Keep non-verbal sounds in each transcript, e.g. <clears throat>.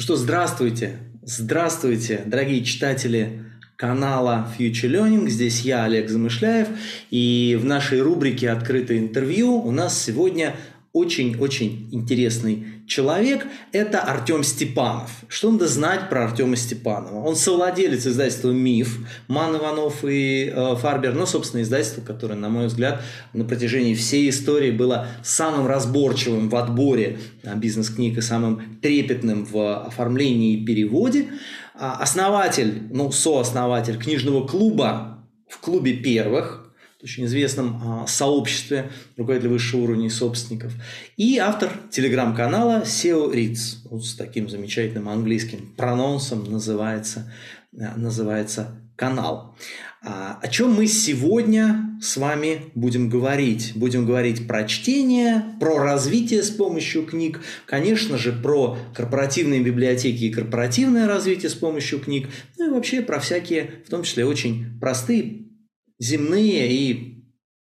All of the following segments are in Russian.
Ну что, здравствуйте, здравствуйте, дорогие читатели канала Future Learning. Здесь я, Олег Замышляев, и в нашей рубрике «Открытое интервью» у нас сегодня очень-очень интересный человек – это Артем Степанов. Что надо знать про Артема Степанова? Он совладелец издательства «Миф», Ман Иванов и э, Фарбер, но, собственно, издательство, которое, на мой взгляд, на протяжении всей истории было самым разборчивым в отборе э, бизнес-книг и самым трепетным в оформлении и переводе. А основатель, ну, сооснователь книжного клуба в клубе первых – очень известном а, сообществе руководителей высшего уровня собственников. И автор телеграм-канала SEO Reads. Вот с таким замечательным английским прононсом называется, а, называется канал. А, о чем мы сегодня с вами будем говорить? Будем говорить про чтение, про развитие с помощью книг, конечно же, про корпоративные библиотеки и корпоративное развитие с помощью книг, ну и вообще про всякие, в том числе очень простые земные и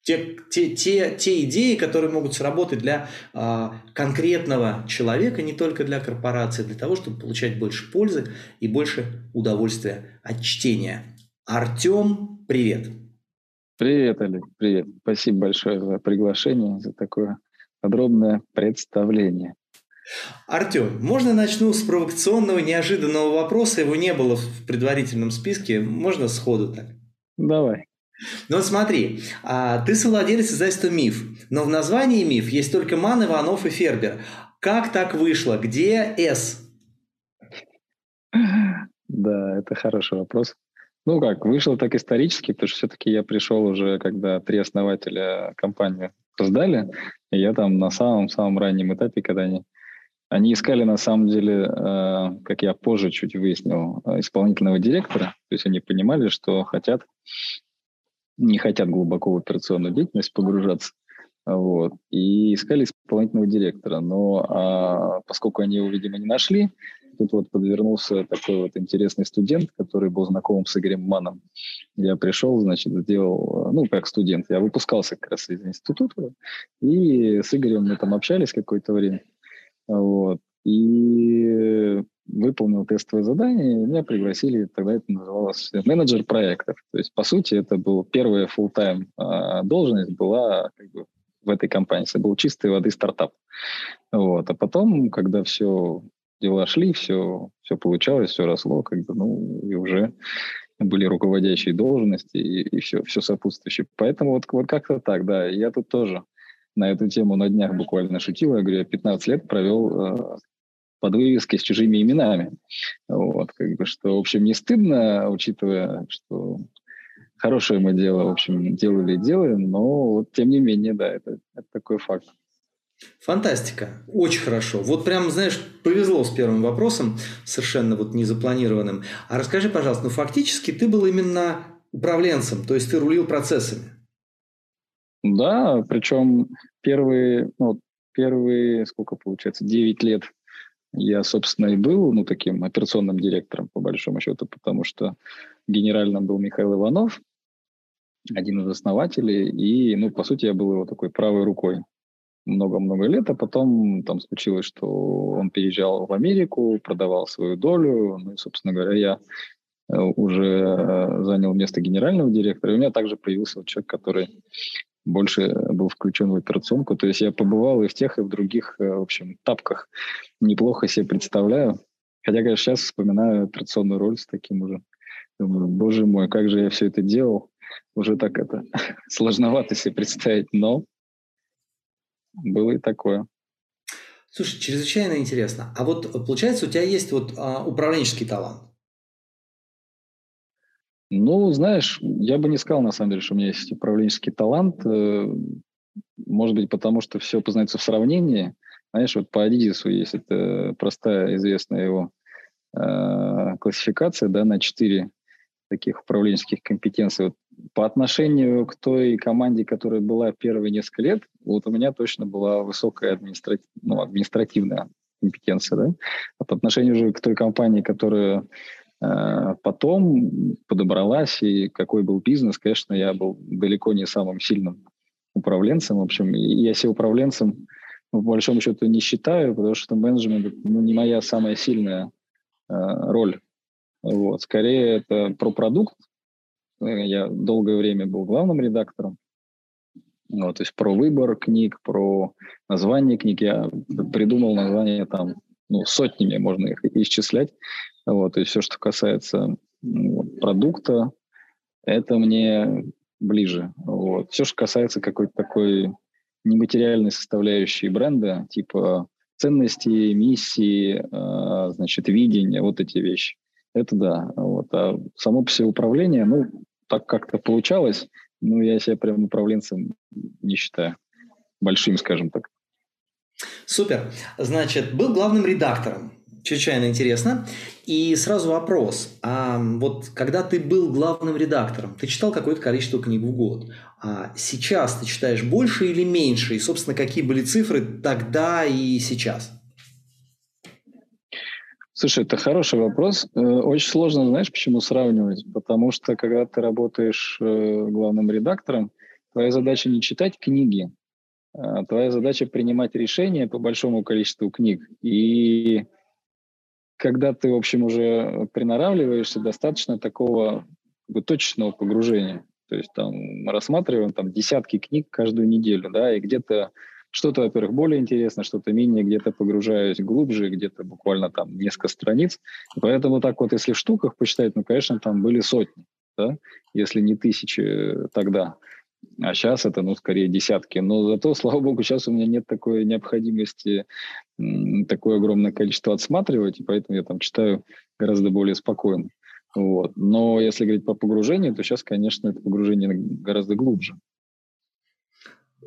те, те, те, те идеи, которые могут сработать для э, конкретного человека, не только для корпорации, для того, чтобы получать больше пользы и больше удовольствия от чтения. Артем, привет. Привет, Олег, привет. Спасибо большое за приглашение, за такое подробное представление. Артем, можно начну с провокационного, неожиданного вопроса? Его не было в предварительном списке. Можно сходу так? Давай. Ну вот смотри, а, ты совладелец издательства «Миф», но в названии «Миф» есть только Ман, Иванов и Фербер. Как так вышло? Где «С»? Да, это хороший вопрос. Ну как, вышло так исторически, потому что все-таки я пришел уже, когда три основателя компании создали, и я там на самом-самом раннем этапе, когда они они искали, на самом деле, э, как я позже чуть выяснил, исполнительного директора. То есть они понимали, что хотят не хотят глубоко в операционную деятельность погружаться. Вот, и искали исполнительного директора. Но а, поскольку они его, видимо, не нашли, тут вот подвернулся такой вот интересный студент, который был знакомым с Игорем Маном. Я пришел, значит, сделал, ну, как студент, я выпускался как раз из института, и с Игорем мы там общались какое-то время. Вот. И выполнил тестовое задание, и меня пригласили, тогда это называлось менеджер проектов. То есть, по сути, это был первая full-time э, должность была как бы, в этой компании. Это был чистой воды стартап. Вот. А потом, когда все дела шли, все, все получалось, все росло, как бы, ну, и уже были руководящие должности и, и все, все сопутствующее. Поэтому вот, вот как-то так, да. Я тут тоже на эту тему на днях буквально шутил. Я говорю, я 15 лет провел э, под вывеской с чужими именами. Вот, как бы, что, в общем, не стыдно, учитывая, что хорошее мы дело, в общем, делали и делаем, но вот, тем не менее, да, это, это такой факт. Фантастика. Очень хорошо. Вот прям, знаешь, повезло с первым вопросом, совершенно вот незапланированным. А расскажи, пожалуйста, ну фактически ты был именно управленцем, то есть ты рулил процессами. Да, причем первые, ну, первые, сколько получается, 9 лет я, собственно, и был ну, таким операционным директором, по большому счету, потому что генеральным был Михаил Иванов, один из основателей, и, ну, по сути, я был его такой правой рукой много-много лет, а потом там случилось, что он переезжал в Америку, продавал свою долю, ну и, собственно говоря, я э, уже э, занял место генерального директора, и у меня также появился человек, который больше был включен в операционку. То есть я побывал и в тех, и в других, э, в общем, тапках. Неплохо себе представляю. Хотя, конечно, сейчас вспоминаю операционную роль с таким уже. Думаю, боже мой, как же я все это делал. Уже так это <laughs> сложновато себе представить, но было и такое. Слушай, чрезвычайно интересно. А вот получается, у тебя есть вот а, управленческий талант. Ну, знаешь, я бы не сказал, на самом деле, что у меня есть управленческий талант. Э, может быть, потому что все познается в сравнении. Знаешь, вот по Адидису есть это простая известная его э, классификация да, на четыре таких управленческих компетенций. Вот по отношению к той команде, которая была первые несколько лет, вот у меня точно была высокая административ... ну, административная компетенция. Да? А по отношению уже к той компании, которая потом подобралась, и какой был бизнес, конечно, я был далеко не самым сильным управленцем. В общем, я себя управленцем, по большому счету, не считаю, потому что менеджмент ну, не моя самая сильная роль. Вот. Скорее это про продукт. Я долгое время был главным редактором. Вот, то есть про выбор книг, про название книг. Я придумал название там ну, сотнями, можно их исчислять. Вот, есть все, что касается вот, продукта, это мне ближе. Вот. Все, что касается какой-то такой нематериальной составляющей бренда, типа ценности, миссии, э, значит, видения, вот эти вещи. Это да. Вот. А само по себе управление, ну, так как-то получалось, ну, я себя прям управленцем не считаю. Большим, скажем так. Супер. Значит, был главным редактором. Чрезвычайно интересно. И сразу вопрос. А вот когда ты был главным редактором, ты читал какое-то количество книг в год. А сейчас ты читаешь больше или меньше? И, собственно, какие были цифры тогда и сейчас? Слушай, это хороший вопрос. Э, очень сложно, знаешь, почему сравнивать? Потому что, когда ты работаешь э, главным редактором, твоя задача не читать книги, а твоя задача принимать решения по большому количеству книг. И когда ты, в общем, уже приноравливаешься, достаточно такого как бы, точечного погружения. То есть там рассматриваем там десятки книг каждую неделю, да, и где-то что-то, во-первых, более интересно, что-то менее, где-то погружаюсь глубже, где-то буквально там несколько страниц. Поэтому так вот, если в штуках посчитать, ну, конечно, там были сотни, да, если не тысячи тогда. А сейчас это, ну, скорее десятки. Но зато, слава богу, сейчас у меня нет такой необходимости такое огромное количество отсматривать, и поэтому я там читаю гораздо более спокойно. Вот. Но если говорить по погружению, то сейчас, конечно, это погружение гораздо глубже.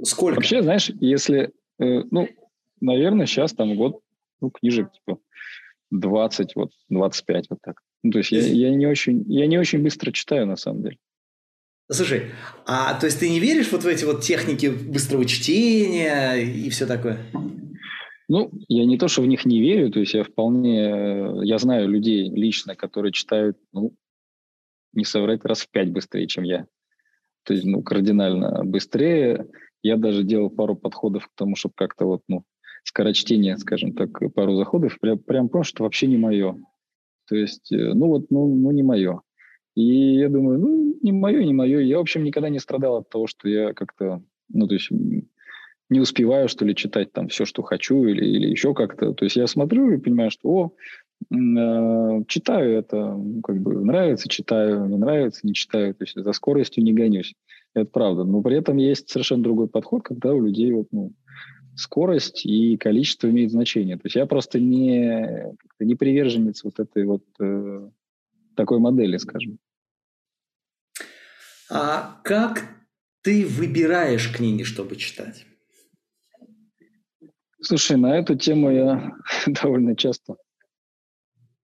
Сколько? Вообще, знаешь, если, э, ну, наверное, сейчас там год, ну, книжек, типа, 20, вот, 25, вот так. Ну, то есть я, я, не очень, я не очень быстро читаю, на самом деле. Слушай, а то есть ты не веришь вот в эти вот техники быстрого чтения и все такое? Ну, я не то, что в них не верю, то есть я вполне, я знаю людей лично, которые читают, ну, не соврать, раз в пять быстрее, чем я. То есть, ну, кардинально быстрее. Я даже делал пару подходов к тому, чтобы как-то вот, ну, скорочтение, скажем так, пару заходов, прям, прям что вообще не мое. То есть, э, ну вот, ну, ну не мое. И я думаю, ну, не мое, не мое. Я, в общем, никогда не страдал от того, что я как-то, ну, то есть не успеваю, что ли, читать там все, что хочу или, или еще как-то. То есть я смотрю и понимаю, что, о, э, читаю это, ну, как бы нравится, читаю, не нравится, не читаю. То есть за скоростью не гонюсь. Это правда. Но при этом есть совершенно другой подход, когда у людей вот, ну, скорость и количество имеет значение. То есть я просто не, не приверженец вот этой вот э, такой модели, скажем. А как ты выбираешь книги, чтобы читать? Слушай, на эту тему я <laughs> довольно часто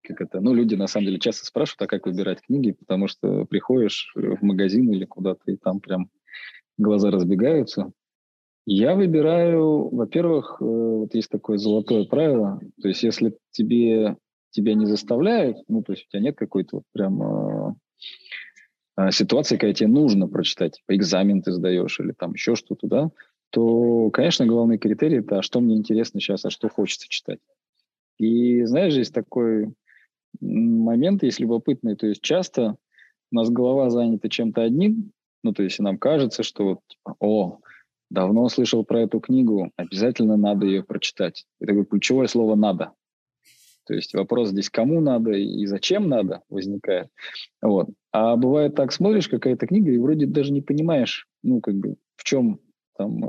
как это, ну, люди на самом деле часто спрашивают, а как выбирать книги, потому что приходишь в магазин или куда-то, и там прям глаза разбегаются. Я выбираю, во-первых, э, вот есть такое золотое правило, то есть если тебе тебя не заставляют, ну, то есть у тебя нет какой-то вот прям э, э, ситуации, когда тебе нужно прочитать, типа экзамен ты сдаешь или там еще что-то, да, то, конечно, главный критерий – это а что мне интересно сейчас, а что хочется читать. И, знаешь, есть такой момент, есть любопытный, то есть часто у нас голова занята чем-то одним, ну, то есть нам кажется, что вот, типа, о, давно слышал про эту книгу, обязательно надо ее прочитать. И такое ключевое слово «надо». То есть вопрос здесь кому надо и зачем надо возникает. Вот. А бывает так, смотришь какая-то книга и вроде даже не понимаешь, ну, как бы, в чем там, э,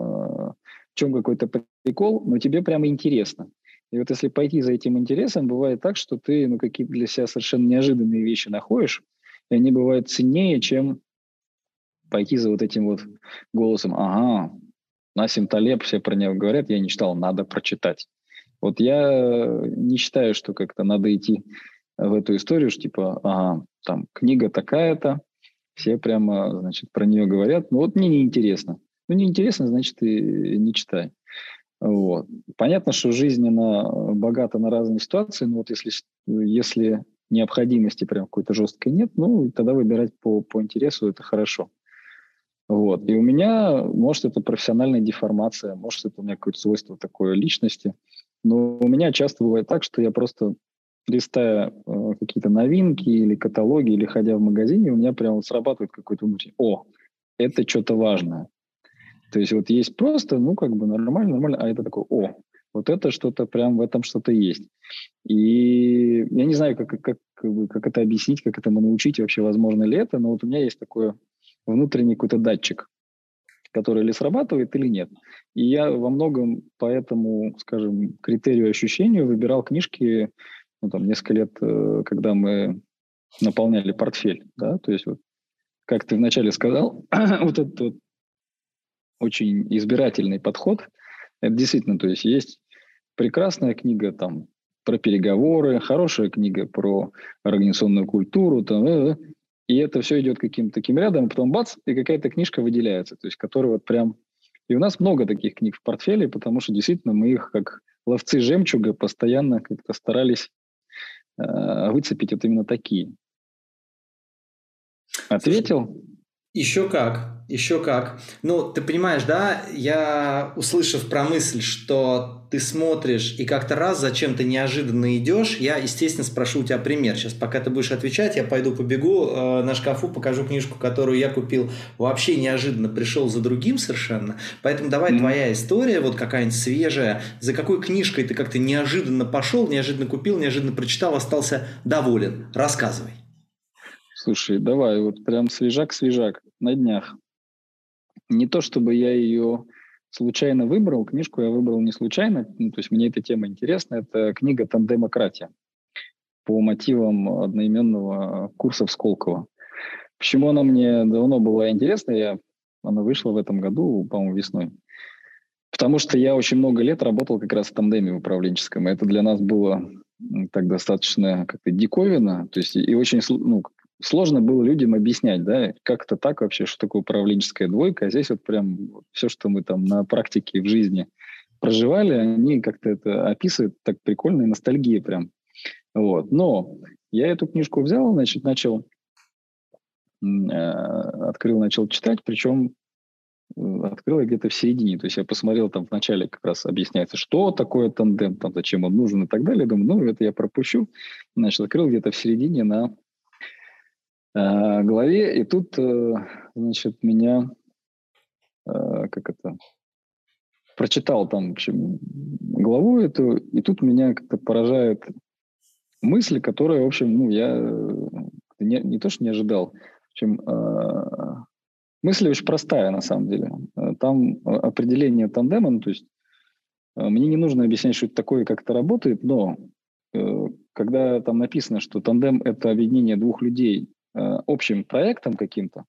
в чем какой-то прикол, но тебе прямо интересно. И вот если пойти за этим интересом, бывает так, что ты ну, какие-то для себя совершенно неожиданные вещи находишь, и они бывают ценнее, чем пойти за вот этим вот голосом, ага, Насим Талеб, все про него говорят, я не читал, надо прочитать. Вот я не считаю, что как-то надо идти в эту историю, что типа, ага, там книга такая-то, все прямо, значит, про нее говорят, ну вот мне неинтересно. Ну, неинтересно, значит, и не читай. Вот. Понятно, что жизнь, она богата на разные ситуации, но вот если, если необходимости прям какой-то жесткой нет, ну, тогда выбирать по, по интересу это хорошо. Вот. И у меня, может, это профессиональная деформация, может, это у меня какое-то свойство такое личности, но у меня часто бывает так, что я просто листая э, какие-то новинки или каталоги, или ходя в магазине, у меня прямо срабатывает какой-то внутренний, о, это что-то важное. То есть вот есть просто, ну, как бы нормально, нормально, а это такое, о, вот это что-то, прям в этом что-то есть. И я не знаю, как, как, как, как это объяснить, как этому научить, вообще возможно ли это, но вот у меня есть такой внутренний какой-то датчик, который или срабатывает, или нет. И я во многом по этому, скажем, критерию ощущению выбирал книжки, ну, там, несколько лет, э, когда мы наполняли портфель, да, то есть вот, как ты вначале сказал, <clears throat> вот этот вот очень избирательный подход, это действительно, то есть есть прекрасная книга там про переговоры, хорошая книга про организационную культуру, там, э, э, и это все идет каким-то таким рядом, потом бац, и какая-то книжка выделяется, то есть которая вот прям... И у нас много таких книг в портфеле, потому что действительно мы их как ловцы жемчуга постоянно как-то старались э, выцепить вот именно такие. Ответил? Еще как, еще как. Ну, ты понимаешь, да, я, услышав про мысль, что ты смотришь и как-то раз зачем-то неожиданно идешь, я, естественно, спрошу у тебя пример. Сейчас, пока ты будешь отвечать, я пойду побегу э, на шкафу, покажу книжку, которую я купил вообще неожиданно, пришел за другим совершенно. Поэтому давай mm-hmm. твоя история, вот какая-нибудь свежая, за какой книжкой ты как-то неожиданно пошел, неожиданно купил, неожиданно прочитал, остался доволен. Рассказывай. Слушай, давай, вот прям свежак-свежак, на днях. Не то, чтобы я ее случайно выбрал, книжку я выбрал не случайно, ну, то есть мне эта тема интересна, это книга «Тандемократия» по мотивам одноименного курса в Сколково. Почему она мне давно была интересна, я, она вышла в этом году, по-моему, весной. Потому что я очень много лет работал как раз в тандеме управленческом, это для нас было так достаточно как-то диковина, то есть и очень ну, сложно было людям объяснять, да, как это так вообще, что такое управленческая двойка. А здесь вот прям все, что мы там на практике в жизни проживали, они как-то это описывают так прикольно, и ностальгия прям. Вот. Но я эту книжку взял, значит, начал, э, открыл, начал читать, причем э, открыл я где-то в середине. То есть я посмотрел там в начале как раз объясняется, что такое тандем, там, зачем он нужен и так далее. Думаю, ну, это я пропущу. Значит, открыл где-то в середине на э, главе, и тут, э, значит, меня, э, как это, прочитал там, в главу эту, и тут меня как-то поражает мысль, которая, в общем, ну, я не, не то, что не ожидал, в общем, э, мысль очень простая, на самом деле. Там определение тандема, ну, то есть мне не нужно объяснять, что это такое, как это работает, но когда там написано, что тандем – это объединение двух людей Э, общим проектом каким-то,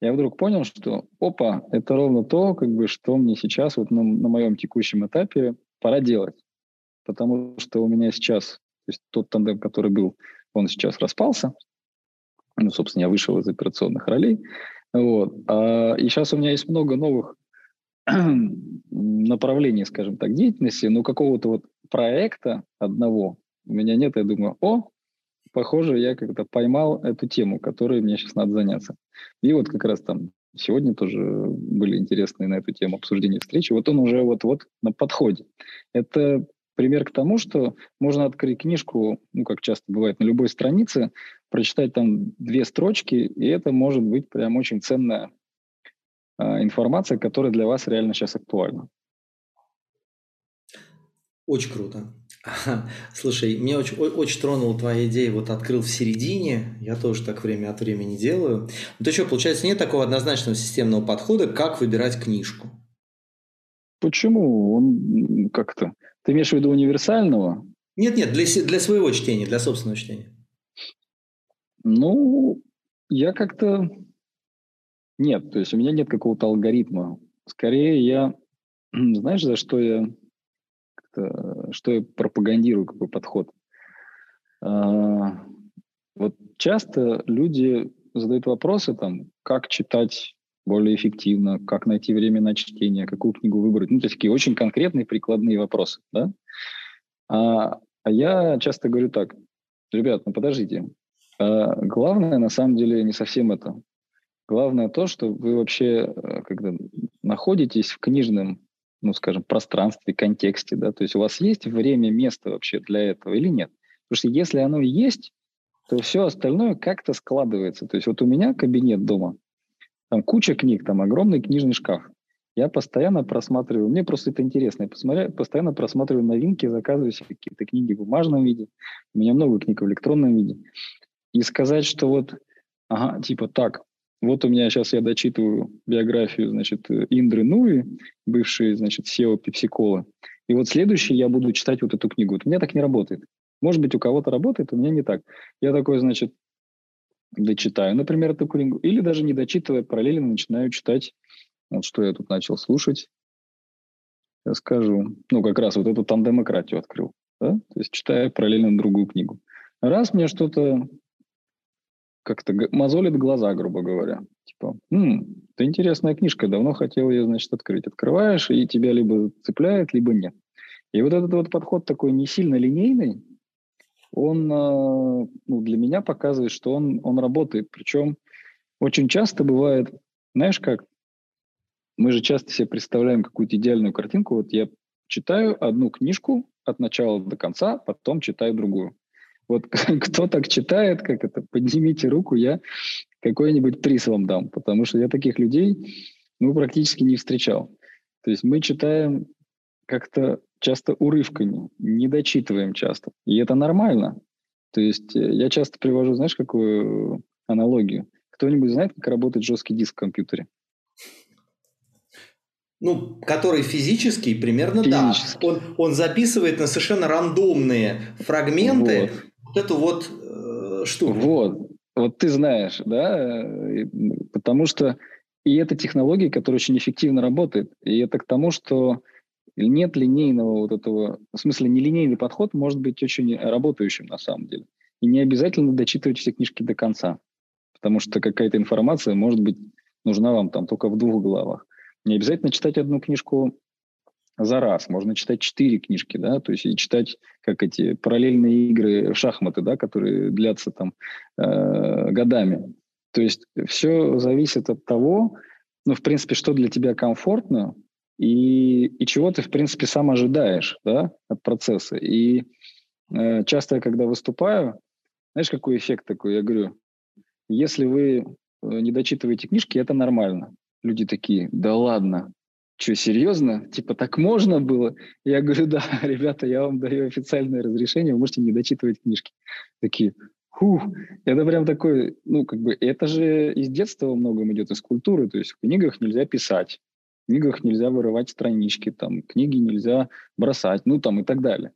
я вдруг понял, что, опа, это ровно то, как бы, что мне сейчас вот на, на моем текущем этапе пора делать. Потому что у меня сейчас, то есть тот тандем, который был, он сейчас распался. Ну, собственно, я вышел из операционных ролей. Вот. А, и сейчас у меня есть много новых <clears throat> направлений, скажем так, деятельности, но какого-то вот проекта одного у меня нет. Я думаю, о, похоже, я как-то поймал эту тему, которой мне сейчас надо заняться. И вот как раз там сегодня тоже были интересные на эту тему обсуждения встречи. Вот он уже вот-вот на подходе. Это пример к тому, что можно открыть книжку, ну, как часто бывает, на любой странице, прочитать там две строчки, и это может быть прям очень ценная э, информация, которая для вас реально сейчас актуальна. Очень круто. <laughs> Слушай, мне очень, очень тронула твоя идея, вот открыл в середине, я тоже так время от времени делаю. Ну то что, получается, нет такого однозначного системного подхода, как выбирать книжку? Почему? Он как-то... Ты имеешь в виду универсального? Нет-нет, для, для своего чтения, для собственного чтения. Ну, я как-то... Нет, то есть у меня нет какого-то алгоритма. Скорее я... <clears throat> Знаешь, за что я что я пропагандирую, какой подход. А, вот часто люди задают вопросы, там, как читать более эффективно, как найти время на чтение, какую книгу выбрать. Ну, то есть такие очень конкретные прикладные вопросы, да? А, а я часто говорю так, ребят, ну подождите, а главное на самом деле не совсем это. Главное то, что вы вообще, э, когда находитесь в книжном ну, скажем, пространстве, контексте, да, то есть у вас есть время, место вообще для этого или нет? Потому что если оно есть, то все остальное как-то складывается. То есть вот у меня кабинет дома, там куча книг, там огромный книжный шкаф. Я постоянно просматриваю, мне просто это интересно, я посмотрю, постоянно просматриваю новинки, заказываю себе какие-то книги в бумажном виде, у меня много книг в электронном виде. И сказать, что вот, ага, типа так, вот у меня сейчас я дочитываю биографию, значит, Индры Нуи, бывшей, значит, SEO Пепсикола, и вот следующий я буду читать вот эту книгу. Вот у меня так не работает. Может быть, у кого-то работает, у меня не так. Я такой, значит, дочитаю, например, эту книгу, или даже не дочитывая, параллельно начинаю читать вот что я тут начал слушать. Я скажу. Ну, как раз вот эту там демократию открыл. Да? То есть читаю параллельно другую книгу. Раз мне что-то как-то мозолит глаза, грубо говоря. Типа, М, это интересная книжка, давно хотел ее, значит, открыть. Открываешь, и тебя либо цепляет, либо нет. И вот этот вот подход такой не сильно линейный, он э, ну, для меня показывает, что он, он работает. Причем очень часто бывает, знаешь как, мы же часто себе представляем какую-то идеальную картинку. Вот я читаю одну книжку от начала до конца, потом читаю другую. Вот <laughs> кто так читает, как это, поднимите руку, я какой-нибудь приз вам дам, потому что я таких людей, ну, практически не встречал. То есть мы читаем как-то часто урывками, не дочитываем часто. И это нормально. То есть э, я часто привожу, знаешь, какую аналогию? Кто-нибудь знает, как работает жесткий диск в компьютере? Ну, который физический, примерно физический. да. Он, он записывает на совершенно рандомные фрагменты вот, вот эту вот э, штуку. Вот, вот ты знаешь, да, потому что и это технология, которая очень эффективно работает. И это к тому, что нет линейного вот этого, в смысле, нелинейный подход может быть очень работающим на самом деле. И не обязательно дочитывать все книжки до конца, потому что какая-то информация может быть нужна вам там только в двух главах. Не обязательно читать одну книжку за раз, можно читать четыре книжки, да, то есть и читать как эти параллельные игры в шахматы, да, которые длятся там э, годами. То есть все зависит от того, ну, в принципе, что для тебя комфортно и, и чего ты, в принципе, сам ожидаешь, да, от процесса. И э, часто я, когда выступаю, знаешь, какой эффект такой? Я говорю, если вы э, не дочитываете книжки, это нормально. Люди такие, да ладно, что, серьезно? Типа, так можно было? Я говорю, да, <laughs> ребята, я вам даю официальное разрешение, вы можете не дочитывать книжки. Такие, фух, это прям такой, ну, как бы, это же из детства во многом идет, из культуры, то есть в книгах нельзя писать, в книгах нельзя вырывать странички, там, книги нельзя бросать, ну, там, и так далее.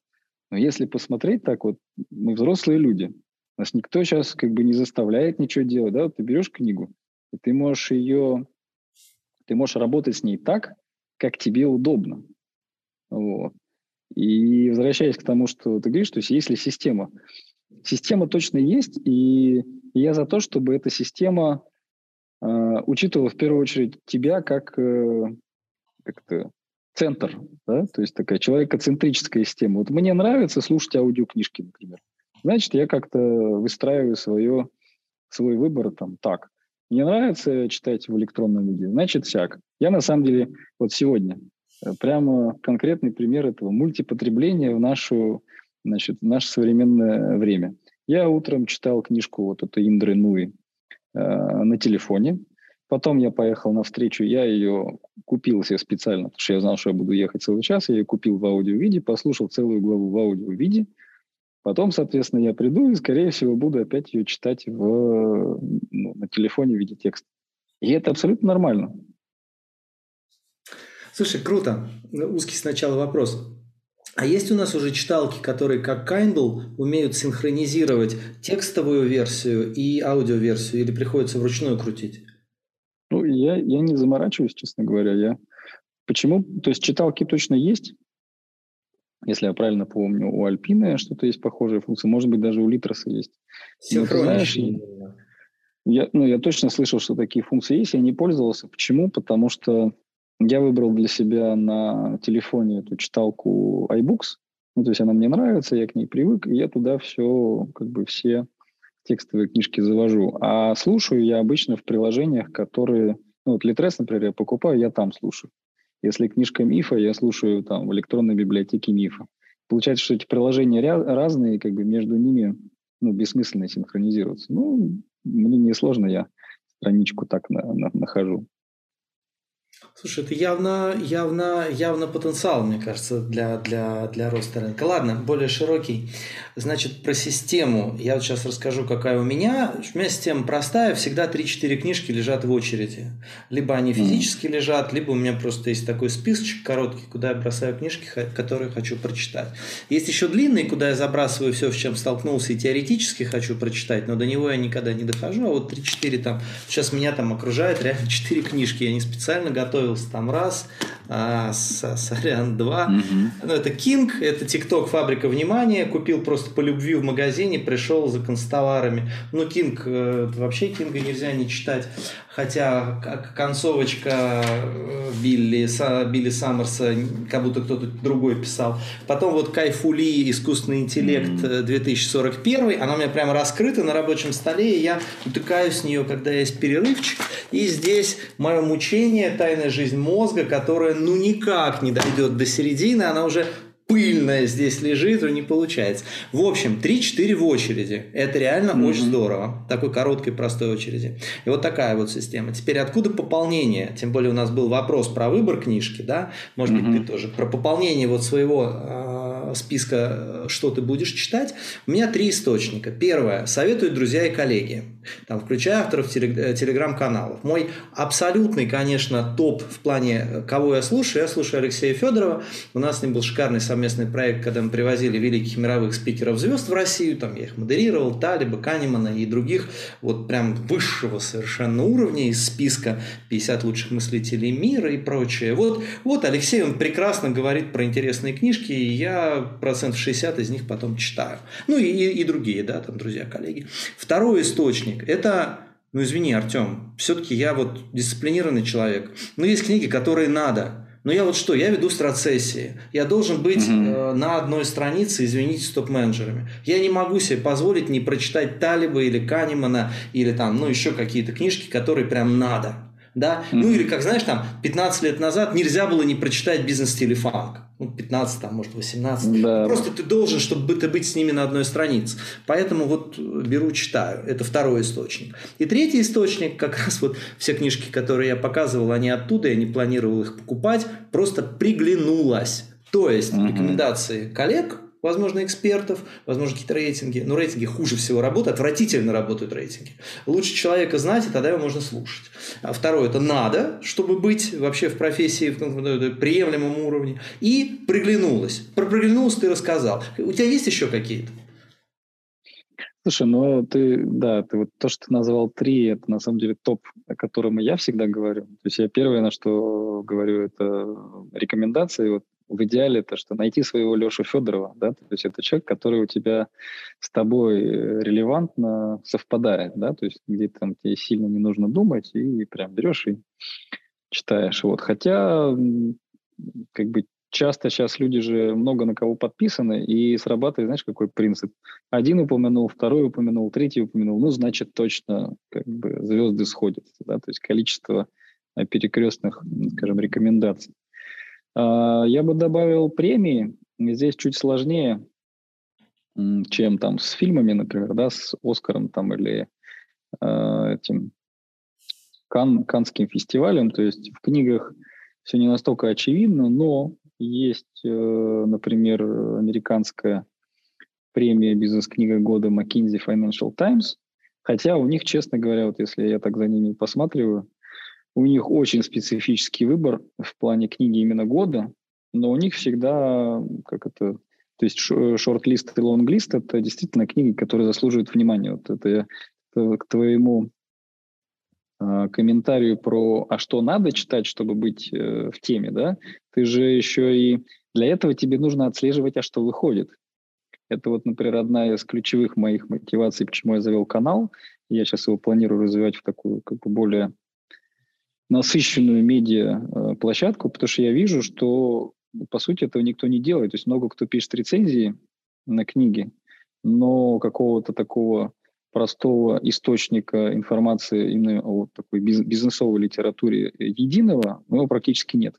Но если посмотреть так вот, мы взрослые люди, нас никто сейчас как бы не заставляет ничего делать, да, вот ты берешь книгу, и ты можешь ее ты можешь работать с ней так, как тебе удобно. Вот. И возвращаясь к тому, что ты говоришь, то есть если система, система точно есть, и я за то, чтобы эта система э, учитывала в первую очередь тебя как, э, как-то центр, да? то есть такая человекоцентрическая система. Вот мне нравится слушать аудиокнижки, например. Значит, я как-то выстраиваю свое, свой выбор там так. Мне нравится читать в электронном виде, значит, всяк. Я на самом деле вот сегодня э, прямо конкретный пример этого мультипотребления в нашу, значит, в наше современное время. Я утром читал книжку вот эту Индры Нуи э, на телефоне. Потом я поехал на встречу, я ее купил себе специально, потому что я знал, что я буду ехать целый час. Я ее купил в аудио-виде, послушал целую главу в аудио-виде. Потом, соответственно, я приду и, скорее всего, буду опять ее читать в, ну, на телефоне в виде текста. И это абсолютно нормально. Слушай, круто. Узкий сначала вопрос. А есть у нас уже читалки, которые как Kindle умеют синхронизировать текстовую версию и аудиоверсию, или приходится вручную крутить? Ну, я, я не заморачиваюсь, честно говоря. Я... Почему? То есть читалки точно есть, если я правильно помню, у Альпины что-то есть похожая функция, может быть, даже у Литроса есть. Знаешь, я, ну, я точно слышал, что такие функции есть, я не пользовался. Почему? Потому что я выбрал для себя на телефоне эту читалку iBooks, ну, то есть она мне нравится, я к ней привык, и я туда все, как бы все текстовые книжки завожу. А слушаю я обычно в приложениях, которые... Ну, вот Litres, например, я покупаю, я там слушаю. Если книжка мифа, я слушаю там в электронной библиотеке мифа. получается, что эти приложения разные, как бы между ними ну, бессмысленно синхронизироваться. Ну, мне не сложно, я страничку так на, на, нахожу. Слушай, это явно, явно, явно потенциал, мне кажется, для, для, для роста рынка. Ладно, более широкий. Значит, про систему. Я вот сейчас расскажу, какая у меня. У меня система простая. Всегда 3-4 книжки лежат в очереди. Либо они физически лежат, либо у меня просто есть такой списочек короткий, куда я бросаю книжки, которые хочу прочитать. Есть еще длинный, куда я забрасываю все, с чем столкнулся, и теоретически хочу прочитать, но до него я никогда не дохожу. А вот 3-4 там... Сейчас меня там окружает реально <laughs> 4 книжки. Я не специально готовился там раз, а, сорян, два. Mm-hmm. Ну, это King, это TikTok, фабрика внимания. Купил просто по любви в магазине, пришел за констоварами. Ну, King, э, вообще Кинга нельзя не читать. Хотя концовочка э, Билли, Билли Саммерса, как будто кто-то другой писал. Потом вот Кайфули, искусственный интеллект 2041, э, она у меня прямо раскрыта на рабочем столе, и я утыкаюсь в нее, когда есть перерывчик. И здесь мое мучение, тайная жизнь мозга, которая ну никак не дойдет до середины, она уже пыльная здесь лежит, то не получается. В общем, 3-4 в очереди. Это реально mm-hmm. очень здорово. Такой короткой, простой очереди. И вот такая вот система. Теперь откуда пополнение? Тем более у нас был вопрос про выбор книжки, да? Может mm-hmm. быть, ты тоже. Про пополнение вот своего э, списка, что ты будешь читать. У меня три источника. Первое. Советуют друзья и коллеги. Там, включая авторов э, телеграм-каналов. Мой абсолютный, конечно, топ в плане, э, кого я слушаю. Я слушаю Алексея Федорова. У нас с ним был шикарный совместный проект, когда мы привозили великих мировых спикеров звезд в Россию, там я их модерировал, Талиба, Канемана и других, вот прям высшего совершенно уровня из списка 50 лучших мыслителей мира и прочее. Вот, вот Алексей, он прекрасно говорит про интересные книжки, и я процентов 60 из них потом читаю. Ну и, и, и другие, да, там друзья, коллеги. Второй источник – это ну, извини, Артем, все-таки я вот дисциплинированный человек. Но есть книги, которые надо. Но я вот что, я веду страцессии. Я должен быть угу. э, на одной странице, извините, с топ-менеджерами. Я не могу себе позволить не прочитать Талиба или Канемана или там, ну, еще какие-то книжки, которые прям надо да, mm-hmm. ну или, как знаешь, там, 15 лет назад нельзя было не прочитать бизнес-стиле фанк, ну, 15, там, может, 18, да. просто ты должен, чтобы ты быть с ними на одной странице, поэтому вот беру, читаю, это второй источник. И третий источник, как раз вот все книжки, которые я показывал, они оттуда, я не планировал их покупать, просто приглянулась, то есть mm-hmm. рекомендации коллег, возможно, экспертов, возможно, какие-то рейтинги. Но рейтинги хуже всего работают, отвратительно работают рейтинги. Лучше человека знать, и тогда его можно слушать. А второе, это надо, чтобы быть вообще в профессии в приемлемом уровне. И приглянулось. Про приглянулось ты рассказал. У тебя есть еще какие-то? Слушай, ну ты, да, ты вот то, что ты назвал три, это на самом деле топ, о котором я всегда говорю. То есть я первое, на что говорю, это рекомендации. Вот в идеале это что найти своего Лешу Федорова, да, то есть это человек, который у тебя с тобой э, релевантно совпадает, да, то есть где там тебе сильно не нужно думать и прям берешь и читаешь. Вот, хотя как бы часто сейчас люди же много на кого подписаны, и срабатывает, знаешь, какой принцип? Один упомянул, второй упомянул, третий упомянул, ну, значит, точно как бы звезды сходятся, да, то есть количество э, перекрестных, скажем, рекомендаций. А, я бы добавил премии. Здесь чуть сложнее, чем там с фильмами, например, да, с Оскаром там или э, этим Кан, Канским фестивалем. То есть в книгах все не настолько очевидно, но есть, э, например, американская премия «Бизнес-книга года» McKinsey Financial Times, хотя у них, честно говоря, вот если я так за ними посматриваю, у них очень специфический выбор в плане книги именно года, но у них всегда, как это, то есть шорт-лист и лонг-лист – это действительно книги, которые заслуживают внимания. Вот это, это к твоему э, комментарию про «а что надо читать, чтобы быть э, в теме», да? Ты же еще и для этого тебе нужно отслеживать, а что выходит. Это вот, например, одна из ключевых моих мотиваций, почему я завел канал. Я сейчас его планирую развивать в такую как бы более насыщенную медиа-площадку, потому что я вижу, что, по сути, этого никто не делает. То есть много кто пишет рецензии на книги, но какого-то такого простого источника информации именно о такой бизнесовой литературе единого, его практически нет.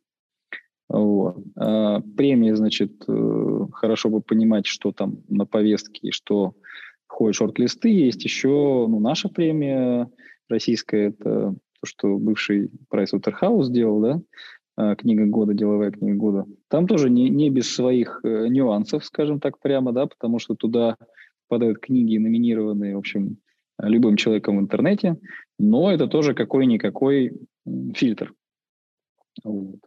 Вот. А премии, значит, э, хорошо бы понимать, что там на повестке что входит шорт-листы. Есть еще ну, наша премия российская, это то, что бывший Прайс Уотерхаус сделал, да, а, книга года, деловая книга года. Там тоже не, не без своих э, нюансов, скажем так прямо, да, потому что туда попадают книги, номинированные, в общем, любым человеком в интернете, но это тоже какой-никакой фильтр. Вот.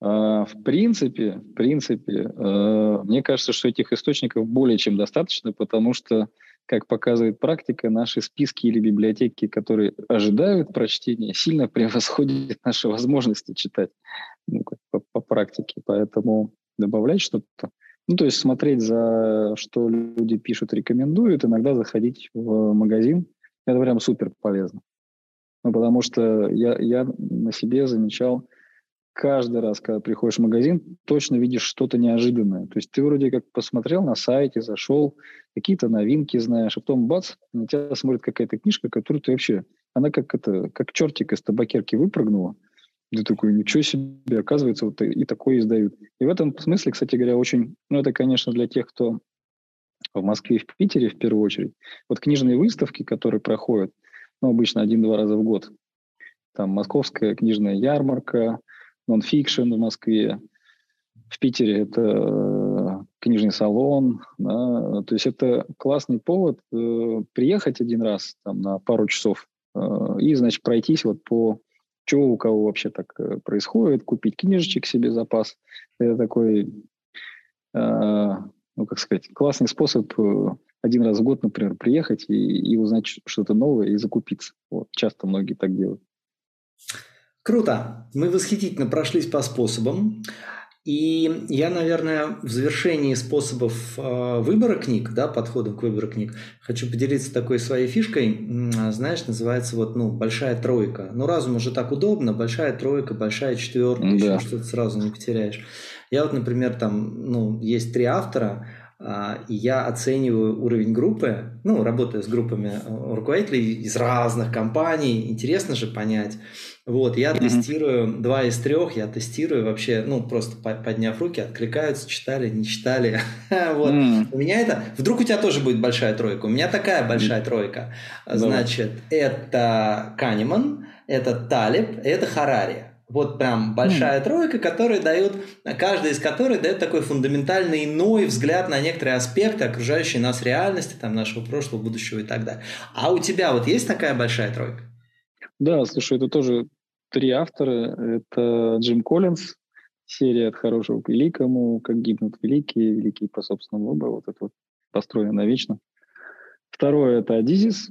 А, в принципе, в принципе, э, мне кажется, что этих источников более чем достаточно, потому что, как показывает практика, наши списки или библиотеки, которые ожидают прочтения, сильно <laughs> превосходят наши возможности читать ну, по, по практике. Поэтому добавлять что-то, ну, то есть смотреть за что люди пишут, рекомендуют, иногда заходить в магазин, это прям супер полезно. Ну, потому что я, я на себе замечал, каждый раз, когда приходишь в магазин, точно видишь что-то неожиданное. То есть ты вроде как посмотрел на сайте, зашел, какие-то новинки знаешь, а потом бац, на тебя смотрит какая-то книжка, которую ты вообще... Она как это, как чертик из табакерки выпрыгнула. Ты такой, ничего себе, оказывается, вот и такое издают. И в этом смысле, кстати говоря, очень... Ну, это, конечно, для тех, кто в Москве и в Питере в первую очередь. Вот книжные выставки, которые проходят, ну, обычно один-два раза в год. Там московская книжная ярмарка, нонфикшн в Москве. В Питере это э, книжный салон. Да, то есть это классный повод э, приехать один раз там, на пару часов э, и, значит, пройтись вот по что у кого вообще так э, происходит, купить книжечек себе запас. Это такой, э, ну, как сказать, классный способ э, один раз в год, например, приехать и, и узнать что-то новое и закупиться. Вот, часто многие так делают. Круто. Мы восхитительно прошлись по способам. И я, наверное, в завершении способов э, выбора книг, да, подходом к выбору книг, хочу поделиться такой своей фишкой. Знаешь, называется вот, ну, большая тройка. Ну, разум уже так удобно, большая тройка, большая четверка, да. еще что-то сразу не потеряешь. Я вот, например, там, ну, есть три автора, а, и я оцениваю уровень группы, ну, работая с группами э, руководителей из разных компаний, интересно же понять. Вот, я mm-hmm. тестирую два из трех, я тестирую вообще, ну, просто подняв руки, откликаются, читали, не читали. <laughs> вот. Mm-hmm. У меня это... Вдруг у тебя тоже будет большая тройка? У меня такая большая mm-hmm. тройка. Значит, это Канеман, это Талиб, это Харари. Вот прям большая mm. тройка, которые дают, каждая из которых дает такой фундаментальный иной взгляд на некоторые аспекты окружающей нас реальности, там, нашего прошлого, будущего и так далее. А у тебя вот есть такая большая тройка? Да, слушай, это тоже три автора. Это Джим Коллинз, серия «От хорошего к великому», «Как гибнут великие», «Великие по собственному выбору», вот это вот построено навечно. Второе – это Адизис,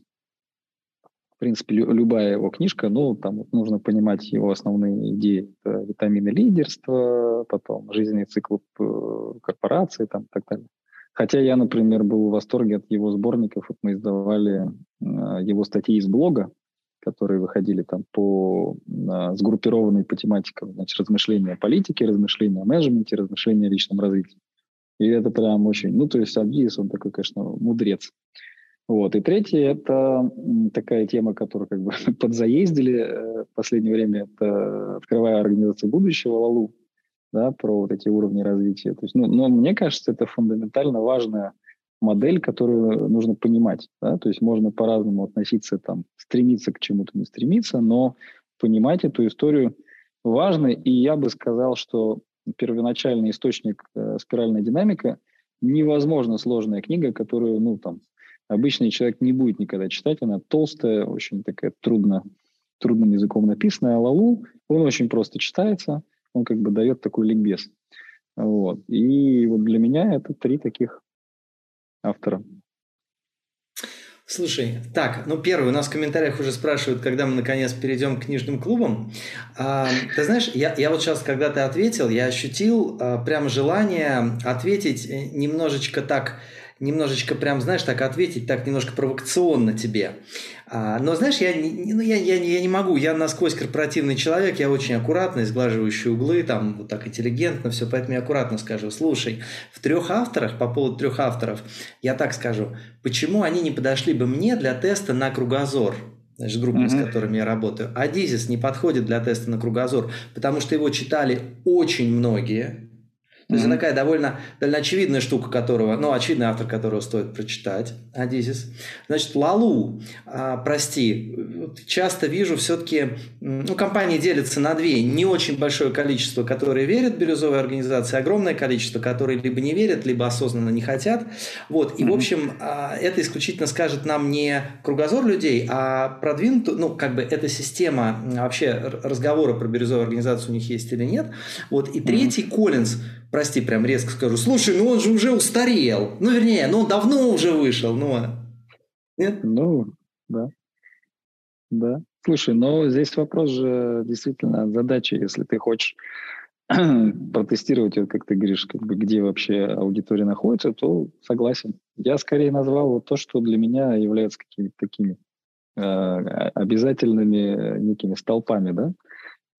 в принципе, любая его книжка, ну, там нужно понимать его основные идеи. Это витамины лидерства, потом жизненный цикл э, корпорации, там, и так далее. Хотя я, например, был в восторге от его сборников. Вот мы издавали э, его статьи из блога, которые выходили там по э, по тематикам, значит, размышления о политике, размышления о менеджменте, размышления о личном развитии. И это прям очень, ну, то есть Абдиес, он такой, конечно, мудрец. Вот. И третье – это такая тема, которую как бы <laughs> подзаездили э, в последнее время. Это открывая организацию будущего ЛАЛУ, да, про вот эти уровни развития. То есть, ну, но мне кажется, это фундаментально важная модель, которую нужно понимать. Да? То есть можно по-разному относиться, там, стремиться к чему-то, не стремиться, но понимать эту историю важно. И я бы сказал, что первоначальный источник э, «Спиральная динамика» невозможно сложная книга, которую, ну, там, обычный человек не будет никогда читать. Она толстая, очень такая трудно, трудным языком написанная. А Лалу, он очень просто читается, он как бы дает такой ликбез. Вот. И вот для меня это три таких автора. Слушай, так, ну первый, у нас в комментариях уже спрашивают, когда мы наконец перейдем к книжным клубам. А, ты знаешь, я, я вот сейчас, когда ты ответил, я ощутил а, прям желание ответить э, немножечко так немножечко прям, знаешь, так ответить, так немножко провокационно тебе. А, но, знаешь, я, ну, я, я, я не могу, я насквозь корпоративный человек, я очень аккуратно, сглаживающий углы, там, вот так интеллигентно все, поэтому я аккуратно скажу. Слушай, в трех авторах, по поводу трех авторов, я так скажу, почему они не подошли бы мне для теста на кругозор? значит, группами, mm-hmm. с которыми я работаю. Адизис не подходит для теста на кругозор, потому что его читали очень многие, то есть mm-hmm. такая довольно, довольно очевидная штука, которого, ну, очевидный автор, которого стоит прочитать, Адизис. Значит, Лалу, а, прости, часто вижу все-таки, ну, компании делятся на две. Не очень большое количество, которые верят в бирюзовые организации, огромное количество, которые либо не верят, либо осознанно не хотят. Вот, и, mm-hmm. в общем, а, это исключительно скажет нам не кругозор людей, а продвинутую, ну, как бы эта система вообще разговора про бирюзовую организацию у них есть или нет. Вот, и третий, mm-hmm. Коллинз, прости, прям резко скажу, слушай, ну он же уже устарел. Ну, вернее, ну он давно уже вышел, ну. А? Нет? Ну, да. Да. Слушай, но здесь вопрос же действительно задачи, если ты хочешь <clears throat> протестировать, как ты говоришь, как бы, где вообще аудитория находится, то согласен. Я скорее назвал вот то, что для меня является какими-то такими э, обязательными некими столпами, да,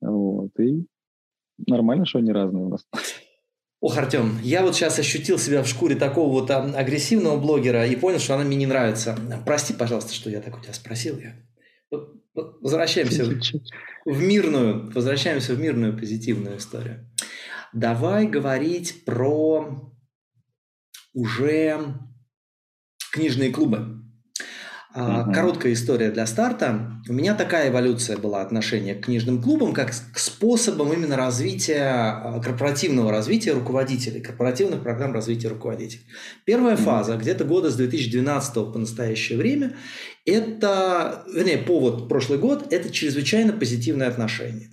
вот, и нормально, что они разные у нас. Ох, Артем, я вот сейчас ощутил себя в шкуре такого вот а, агрессивного блогера и понял, что она мне не нравится. Прости, пожалуйста, что я так у тебя спросил. Я... Возвращаемся в мирную, возвращаемся в мирную позитивную историю. Давай говорить про уже книжные клубы. Uh-huh. Короткая история для старта. У меня такая эволюция была отношения к книжным клубам, как к способам именно развития, а, корпоративного развития руководителей, корпоративных программ развития руководителей. Первая uh-huh. фаза, где-то года с 2012 по настоящее время, это, вернее, повод прошлый год, это чрезвычайно позитивное отношение.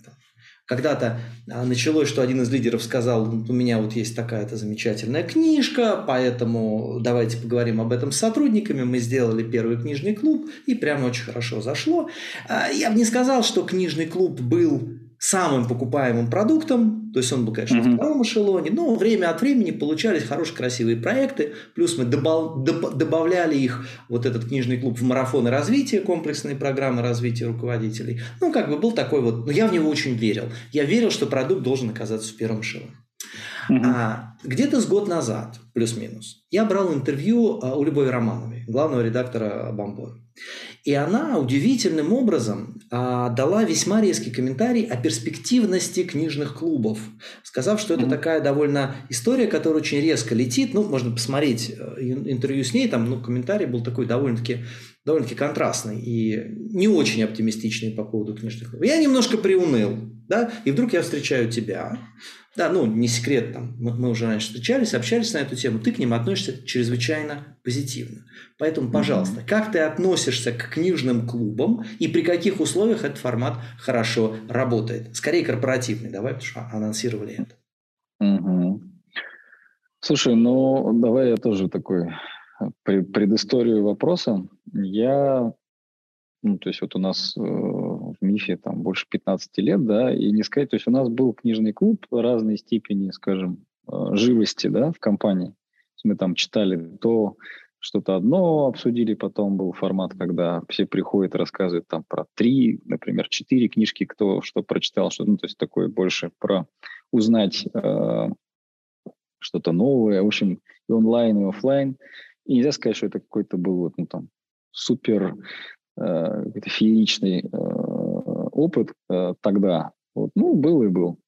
Когда-то а, началось, что один из лидеров сказал, у меня вот есть такая-то замечательная книжка, поэтому давайте поговорим об этом с сотрудниками. Мы сделали первый книжный клуб, и прямо очень хорошо зашло. А, я бы не сказал, что книжный клуб был самым покупаемым продуктом, то есть он был, конечно, mm-hmm. в втором эшелоне, но время от времени получались хорошие, красивые проекты, плюс мы добав, доб, добавляли их, вот этот книжный клуб, в марафоны развития, комплексные программы развития руководителей. Ну, как бы был такой вот, но я в него очень верил. Я верил, что продукт должен оказаться в первом эшелоне. Mm-hmm. А, где-то с год назад, плюс-минус, я брал интервью а, у Любови Романовой, главного редактора Бомбора. И она удивительным образом а, дала весьма резкий комментарий о перспективности книжных клубов, сказав, что это такая довольно история, которая очень резко летит. Ну, можно посмотреть э, интервью с ней, там ну, комментарий был такой довольно-таки довольно-таки контрастный и не очень оптимистичный по поводу книжных клубов. Я немножко приуныл, да, и вдруг я встречаю тебя, да, ну, не секрет, там, мы, мы уже раньше встречались, общались на эту тему, ты к ним относишься чрезвычайно позитивно. Поэтому, пожалуйста, как ты относишься к книжным клубам и при каких условиях этот формат хорошо работает? Скорее корпоративный, давай, потому что анонсировали это. Mm-hmm. Слушай, ну, давай я тоже такой предысторию вопроса. Я ну, то есть вот у нас э, в МИФе там больше 15 лет, да, и не сказать, то есть у нас был книжный клуб разной степени, скажем, э, живости, да, в компании. Мы там читали то, что-то одно обсудили, потом был формат, когда все приходят рассказывают там про три, например, четыре книжки, кто что прочитал, что, ну, то есть такое больше про узнать э, что-то новое, в общем, и онлайн, и офлайн. И нельзя сказать, что это какой-то был вот, ну, там, супер э, фееричный э, опыт э, тогда. Вот, ну, был и был.